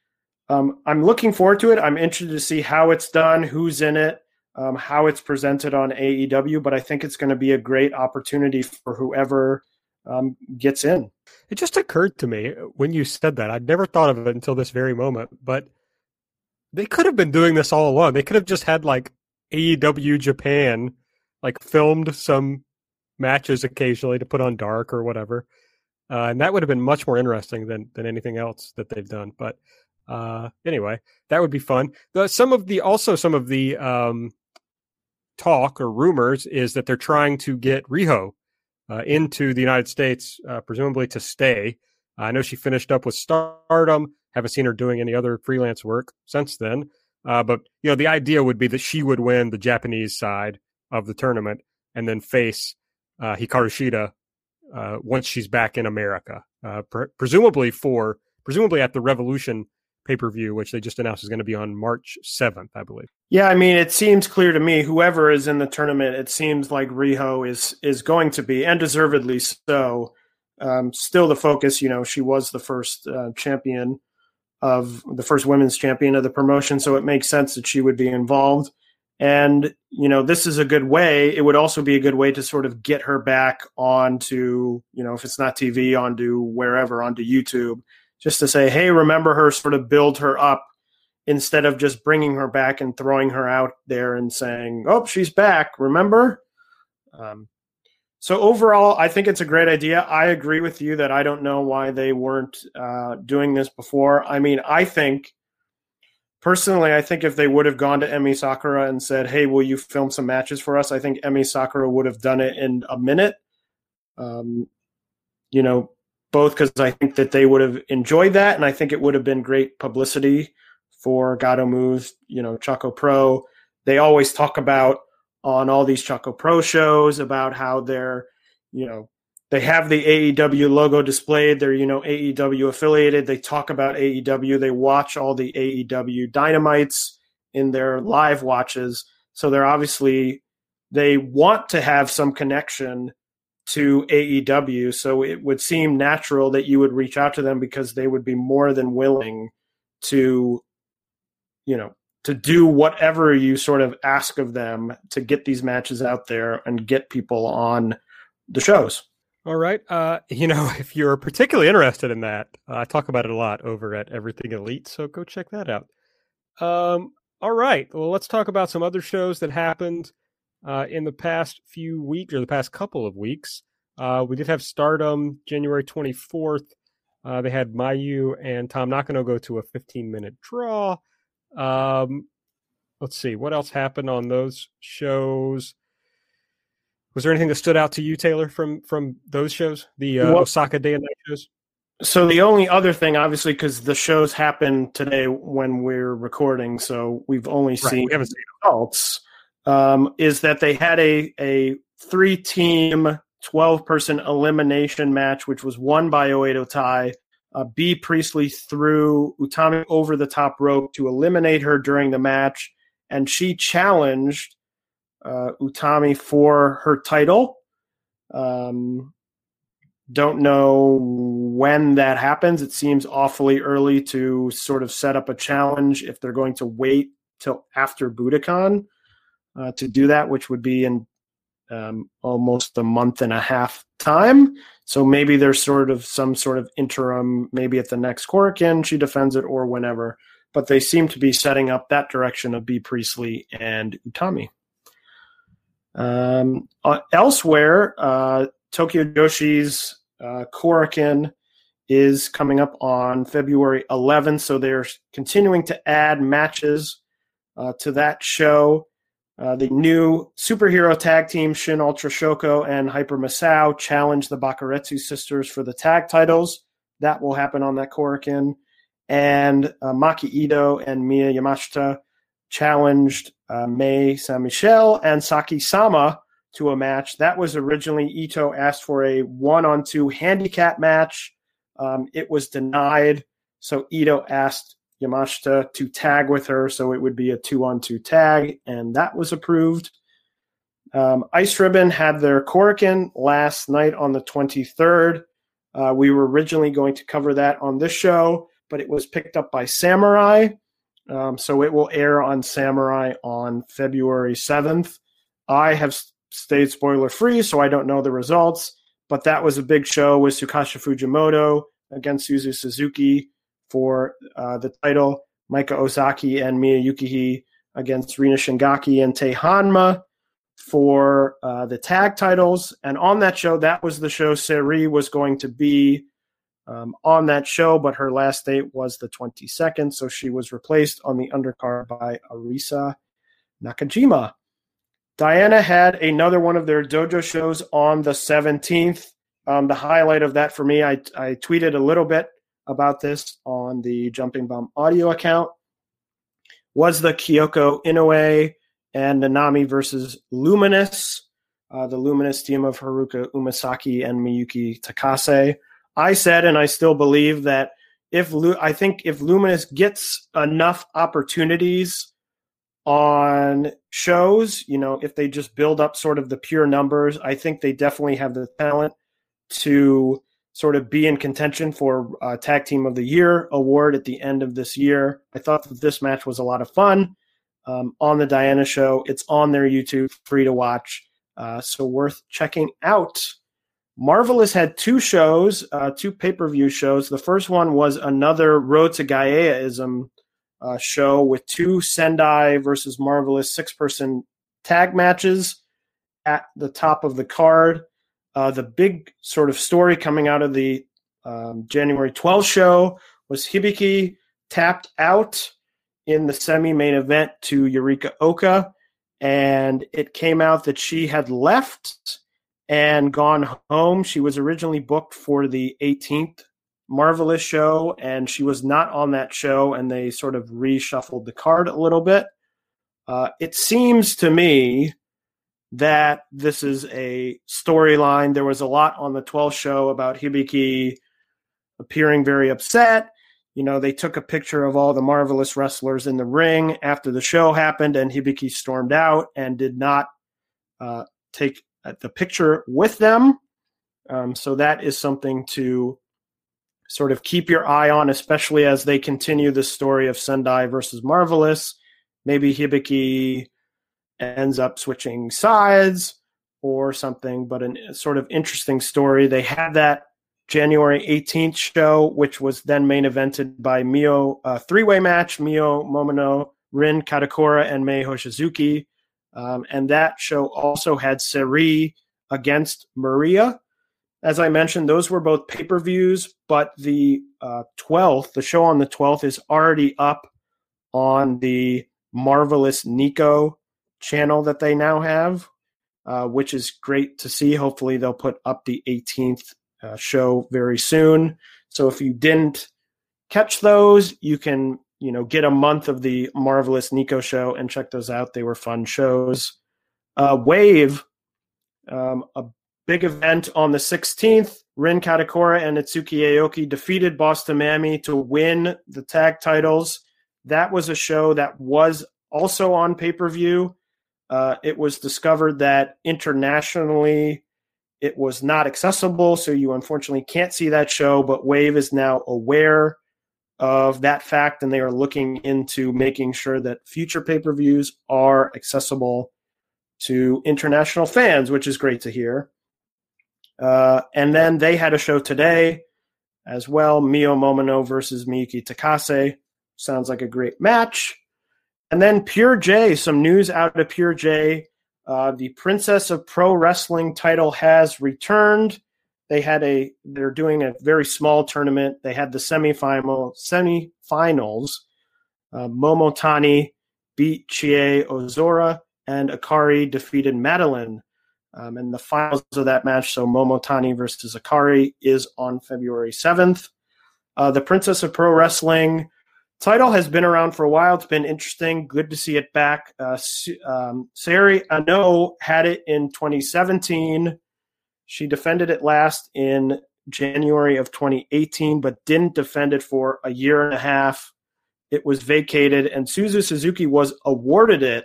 um, I'm looking forward to it. I'm interested to see how it's done, who's in it, um, how it's presented on AEW. But I think it's going to be a great opportunity for whoever um, gets in. It just occurred to me when you said that. I'd never thought of it until this very moment, but they could have been doing this all along. They could have just had like AEW Japan, like filmed some matches occasionally to put on dark or whatever uh, and that would have been much more interesting than than anything else that they've done. But uh, anyway, that would be fun. The, some of the also some of the um, talk or rumors is that they're trying to get Riho uh, into the United States, uh, presumably to stay. I know she finished up with Stardom. Haven't seen her doing any other freelance work since then. Uh, but you know, the idea would be that she would win the Japanese side of the tournament and then face uh, Hikaru Shida uh, once she's back in America, uh, pre- presumably for presumably at the Revolution pay per view, which they just announced is going to be on March seventh, I believe. Yeah, I mean, it seems clear to me. Whoever is in the tournament, it seems like Riho is is going to be, and deservedly so. Um, still, the focus. You know, she was the first uh, champion of the first women's champion of the promotion, so it makes sense that she would be involved. And, you know, this is a good way. It would also be a good way to sort of get her back onto, you know, if it's not TV, onto wherever, onto YouTube, just to say, hey, remember her, sort of build her up instead of just bringing her back and throwing her out there and saying, oh, she's back, remember? Um, so overall, I think it's a great idea. I agree with you that I don't know why they weren't uh, doing this before. I mean, I think personally, I think if they would have gone to Emi Sakura and said, "Hey, will you film some matches for us?" I think Emi Sakura would have done it in a minute. Um, you know, both because I think that they would have enjoyed that, and I think it would have been great publicity for Gatoh Moves. You know, Choco Pro. They always talk about on all these Choco Pro shows about how they're, you know, they have the AEW logo displayed. They're, you know, AEW affiliated. They talk about AEW. They watch all the AEW dynamites in their live watches. So they're obviously, they want to have some connection to AEW. So it would seem natural that you would reach out to them because they would be more than willing to, you know, to do whatever you sort of ask of them to get these matches out there and get people on the shows. All right. Uh, you know, (laughs) if you're particularly interested in that, uh, I talk about it a lot over at Everything Elite, so go check that out. Um, all right. Well, let's talk about some other shows that happened uh, in the past few weeks or the past couple of weeks. Uh, we did have Stardom January 24th. Uh, they had Mayu and Tam Nakano go to a 15 minute draw. Um, let's see what else happened on those shows. Was there anything that stood out to you, Taylor, from from those shows, the uh, well, Osaka Day and Night shows? So the only other thing, obviously, because the shows happen today when we're recording, so we've only right, seen, we haven't seen results, um, is that they had a a three team, twelve person elimination match, which was won by Oedo Tai. Uh, Bea Priestley threw Utami over the top rope to eliminate her during the match, and she challenged uh, Utami for her title. Um, don't know when that happens. It seems awfully early to sort of set up a challenge if they're going to wait till after Budokan uh, to do that, which would be in um, almost a month and a half time. So maybe there's sort of some sort of interim, maybe at the next Korakuen she defends it or whenever. But they seem to be setting up that direction of Bea Priestley and Utami. Um, uh, elsewhere, uh, Tokyo Joshi's uh, is coming up on February 11th, so they're continuing to add matches uh, to that show. Uh, the new superhero tag team Shin Ultra Shoko and Hyper Misao challenge the Bakuretsu sisters for the tag titles. That will happen on that Korakuen. And uh, Maki Ito and Miyu Yamashita challenged uh, Mei Saint-Michel and Saki Sama to a match. That was originally Ito asked for a one on two handicap match. Um, it was denied. So Ito asked Yamashita to tag with her. So it would be a two on two tag, and that was approved. Um, Ice Ribbon had their Korakuen last night on the 23rd. Uh, we were originally going to cover that on this show, but it was picked up by Samurai. Um, so it will air on Samurai on February 7th. I have stayed spoiler free, so I don't know the results, but that was a big show with Tsukasa Fujimoto against Suzu Suzuki for uh, the title, Maika Ozaki and Maya Yukihi against Rina Shingaki and Tei Hanma for uh, the tag titles. And on that show, that was the show Seri was going to be um, on that show, but her last date was the 22nd, so she was replaced on the undercard by Arisa Nakajima. Diana had another one of their dojo shows on the 17th. Um, the highlight of that for me, I, I tweeted a little bit about this on the Jumping Bomb audio account, was the Kyoko Inoue and Nanami versus Luminous, uh, the Luminous team of Haruka Umesaki and Miyuki Takase. I said, and I still believe that if Lu- I think if Luminous gets enough opportunities on shows, you know, if they just build up sort of the pure numbers, I think they definitely have the talent to sort of be in contention for Tag Team of the Year award at the end of this year. I thought that this match was a lot of fun um, on the Diana show. It's on their YouTube, free to watch, uh, so worth checking out. Marvelous had two shows, uh, two pay per view shows. The first one was another Road to Gaiaism uh, show with two Sendai versus Marvelous six person tag matches at the top of the card. Uh, the big sort of story coming out of the um, January 12th show was Hibiki tapped out in the semi main event to Yurika Oka, and it came out that she had left and gone home. She was originally booked for the 18th Marvelous show, and she was not on that show, and they sort of reshuffled the card a little bit. Uh, it seems to me that this is a storyline. There was a lot on the 12th show about Hibiki appearing very upset. You know, they took a picture of all the marvelous wrestlers in the ring after the show happened, and Hibiki stormed out and did not uh, take the picture with them. Um, so that is something to sort of keep your eye on, especially as they continue the story of Sendai versus Marvelous. Maybe Hibiki ends up switching sides or something, but a sort of interesting story. They had that January 18th show, which was then main evented by Mio, uh, three way match Mio Momono, Rin Kadokura, and Mei Hoshizuki. Um, and that show also had Syuri against Maria. As I mentioned, those were both pay per views, but the uh, 12th, the show on the 12th, is already up on the Marvelous Nico channel that they now have, uh, which is great to see. Hopefully, they'll put up the 18th uh, show very soon. So if you didn't catch those, you can you know get a month of the marvelous Nico show and check those out. They were fun shows. Uh, Wave, um, a big event on the 16th. Rin Kadokura and Itsuki Aoki defeated Boss to Mammy to win the tag titles. That was a show that was also on pay per view. Uh, it was discovered that internationally it was not accessible, so you unfortunately can't see that show. But Wave is now aware of that fact, and they are looking into making sure that future pay per views are accessible to international fans, which is great to hear. Uh, and then they had a show today as well Mio Momono versus Miyuki Takase. Sounds like a great match. And then Pure J, some news out of Pure J. Uh, the Princess of Pro Wrestling title has returned. They had a they're doing a very small tournament. They had the semifinal semifinals. Uh, Momotani beat Chie Ozora, and Akari defeated Madeline. Um, and the finals of that match, so Momotani versus Akari, is on February 7th. Uh, the Princess of Pro Wrestling title has been around for a while. It's been interesting. Good to see it back. Uh, um, Saori Anou had it in 2017. She defended it last in January of 2018, but didn't defend it for a year and a half. It was vacated, and Suzu Suzuki was awarded it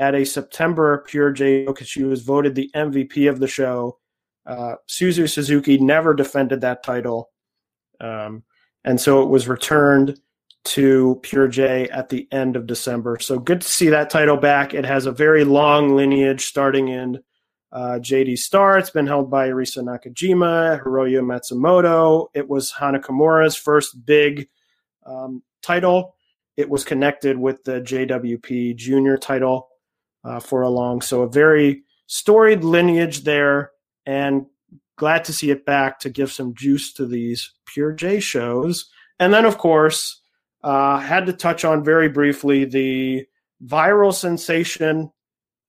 at a September Pure J because she was voted the MVP of the show. Uh, Suzu Suzuki never defended that title, um, and so it was returned to Pure J at the end of December. So good to see that title back. It has a very long lineage starting in uh, JD Star. It's been held by Arisa Nakajima, Hiroyo Matsumoto. It was Hana Kimura's first big um, title. It was connected with the JWP Junior title uh, for a long. So a very storied lineage there, and glad to see it back to give some juice to these Pure J shows. And then, of course, uh, had to touch on very briefly the viral sensation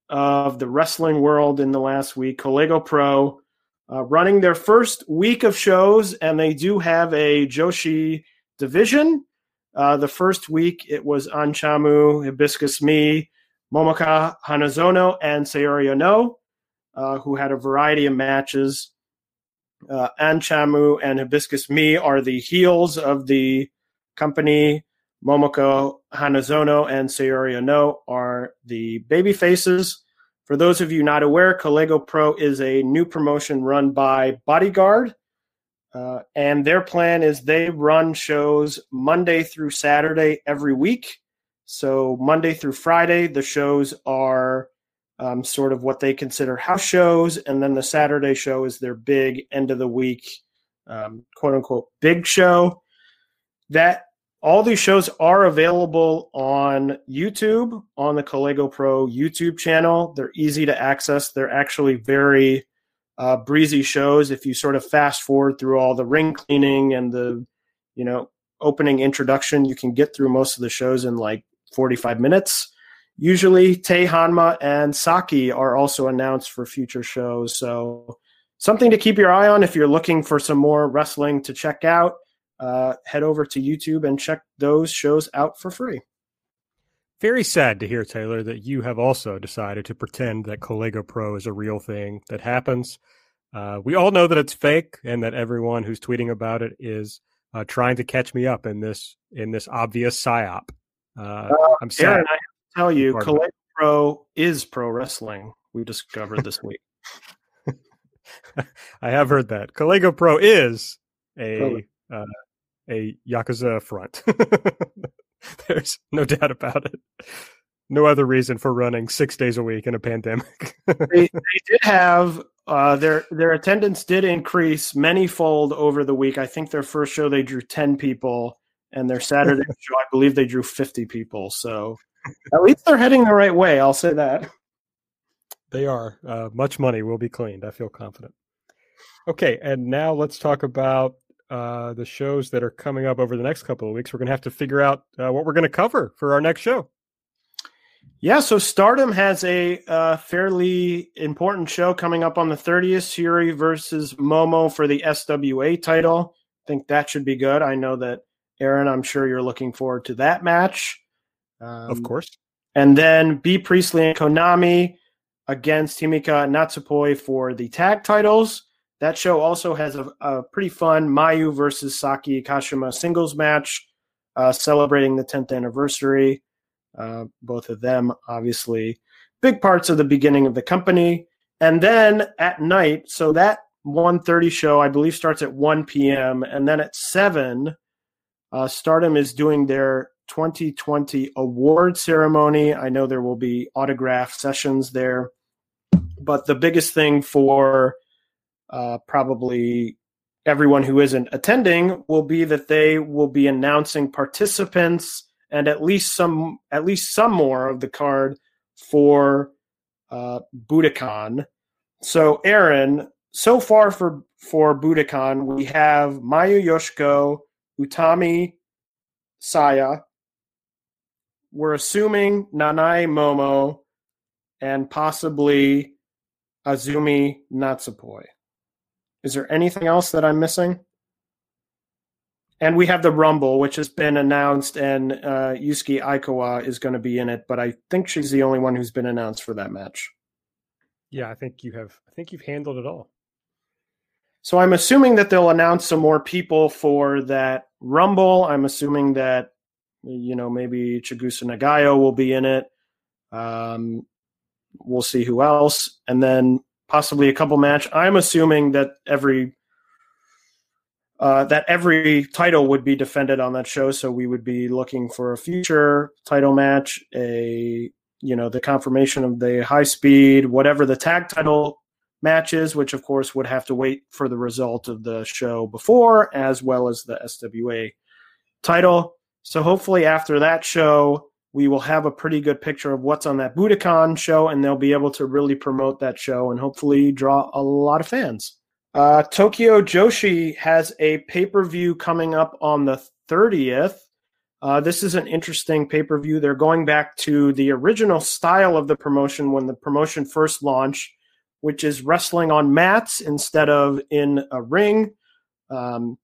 of the wrestling world in the last week, Colego Pro, uh, running their first week of shows, and they do have a Joshi division. Uh, the first week it was Anchamu, Hibiscus Me, Momoka Hanazono, and Saori Anou, uh, who had a variety of matches. Uh, Anchamu and Hibiscus Me are the heels of the company. Momoko Hanazono and Anou are the baby faces. For those of you not aware, Colego Pro is a new promotion run by Bodyguard. Uh, and their plan is they run shows Monday through Saturday every week. So, Monday through Friday, the shows are um, sort of what they consider house shows. And then the Saturday show is their big end of the week, um, quote unquote, big show. That all these shows are available on YouTube on the Colego Pro YouTube channel. They're easy to access. They're actually very uh, breezy shows. If you sort of fast forward through all the ring cleaning and the, you know, opening introduction, you can get through most of the shows in like 45 minutes. Usually, Tei Hanma and Saki are also announced for future shows. So, something to keep your eye on if you're looking for some more wrestling to check out uh, head over to YouTube and check those shows out for free. Very sad to hear, Taylor, that you have also decided to pretend that Colego Pro is a real thing that happens. Uh, we all know that it's fake, and that everyone who's tweeting about it is uh, trying to catch me up in this in this obvious psyop. Uh, uh I'm sad. Aaron, I tell you, Colego Pro is pro wrestling. We discovered this week. (laughs) I have heard that Kalego Pro is a uh, a yakuza front. (laughs) There's no doubt about it. No other reason for running six days a week in a pandemic. they, (laughs) they did have uh, their their attendance did increase manyfold over the week. I think their first show they drew ten people, and their Saturday (laughs) show I believe they drew fifty people. So at least they're heading the right way. I'll say that. They are. Uh, much money will be cleaned. I feel confident. Okay, and now let's talk about uh, the shows that are coming up over the next couple of weeks. We're going to have to figure out uh, what we're going to cover for our next show. Yeah, so Stardom has a uh, fairly important show coming up on the 30th. Syuri versus Momo for the SWA title. I think that should be good. I know that Aaron, I'm sure you're looking forward to that match. Um, of course. And then Bea Priestley and Konami against Himeka Natsupoi for the tag titles. That show also has a, a pretty fun Mayu versus Saki Kashima singles match, uh, celebrating the 10th anniversary. Uh, both of them, obviously, big parts of the beginning of the company. And then at night, so that 1.30 show, I believe, starts at 1 p.m. And then at 7, uh, Stardom is doing their 2020 award ceremony. I know there will be autograph sessions there. But the biggest thing for uh, probably everyone who isn't attending will be that they will be announcing participants and at least some at least some more of the card for uh, Budokan. So Aaron, so far for for Budokan, we have Mayu Yoshiko, Utami Saya. We're assuming Nanae Momo and possibly Azumi Natsupoi. Is there anything else that I'm missing? And we have the Rumble, which has been announced, and uh, Yuzuki Aikawa is going to be in it, but I think she's the only one who's been announced for that match. Yeah, I think you have. I think you've handled it all. So I'm assuming that they'll announce some more people for that Rumble. I'm assuming that you know maybe Chigusa Nagayo will be in it. Um, we'll see who else, and then possibly a couple match. I'm assuming that every uh, that every title would be defended on that show, so we would be looking for a future title match, a you know the confirmation of the high speed, whatever the tag title matches, which of course would have to wait for the result of the show before, as well as the SWA title. So hopefully after that show, we will have a pretty good picture of what's on that Budokan show, and they'll be able to really promote that show and hopefully draw a lot of fans. Uh, Tokyo Joshi has a pay per view coming up on the 30th. Uh, this is an interesting pay per view. They're going back to the original style of the promotion when the promotion first launched, which is wrestling on mats instead of in a ring. Um,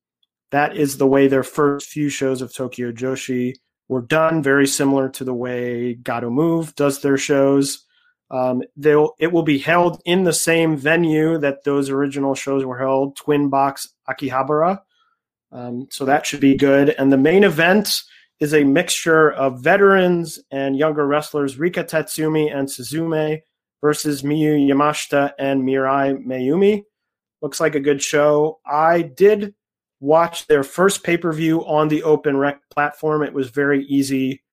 that is the way their first few shows of Tokyo Joshi were done, very similar to the way Gatoh Move does their shows. Um, they'll it will be held in the same venue that those original shows were held, Twin Box Akihabara. Um, so that should be good. And the main event is a mixture of veterans and younger wrestlers Rika Tatsumi and Suzume versus Miyu Yamashita and Mirai Maiumi. Looks like a good show. I did watch their first pay per view on the Open Rec platform. It was very easy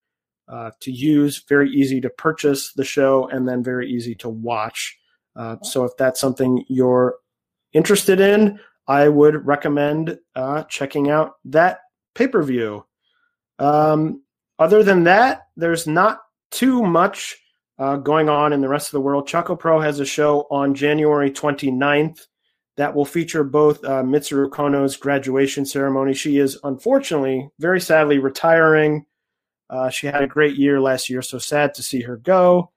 uh, to use, very easy to purchase the show, and then very easy to watch. Uh, so if that's something you're interested in, I would recommend uh, checking out that pay per view. Um, other than that, there's not too much uh, going on in the rest of the world. Choco Pro has a show on January 29th that will feature both uh, Mitsuru Konno's graduation ceremony. She is unfortunately, very sadly, retiring. Uh, she had a great year last year, so sad to see her go.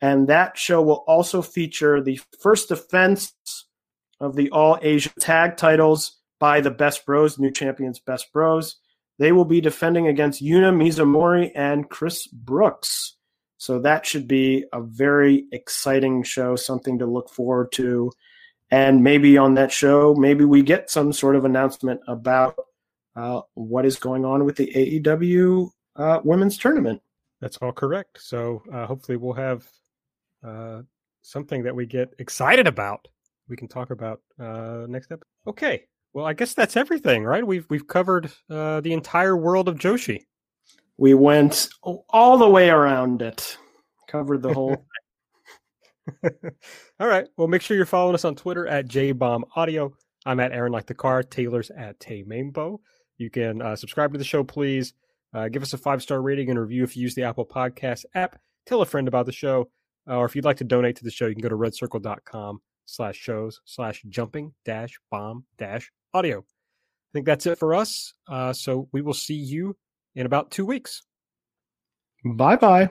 And that show will also feature the first defense of the All Asia tag titles by the Best Bros, new champions Best Bros. They will be defending against Yuna Mizumori and Chris Brooks. So that should be a very exciting show, something to look forward to. And maybe on that show, maybe we get some sort of announcement about uh, what is going on with the AEW uh, women's tournament. That's all correct. So uh, hopefully we'll have uh, something that we get excited about we can talk about uh, next episode. Okay. Well, I guess that's everything, right? We've we've covered uh, the entire world of Joshi. We went all the way around it, covered the whole. (laughs) all right. Well, make sure you're following us on Twitter at jbombaudio. I'm at Aaron like the car. Taylor's at Tay Mainbow. You can uh, subscribe to the show, please. Uh, give us a five star rating and review if you use the Apple Podcast app. Tell a friend about the show. Uh, or if you'd like to donate to the show, you can go to redcircle.com slash shows slash jumping dash bomb dash audio. I think that's it for us. Uh, so we will see you in about two weeks. Bye bye.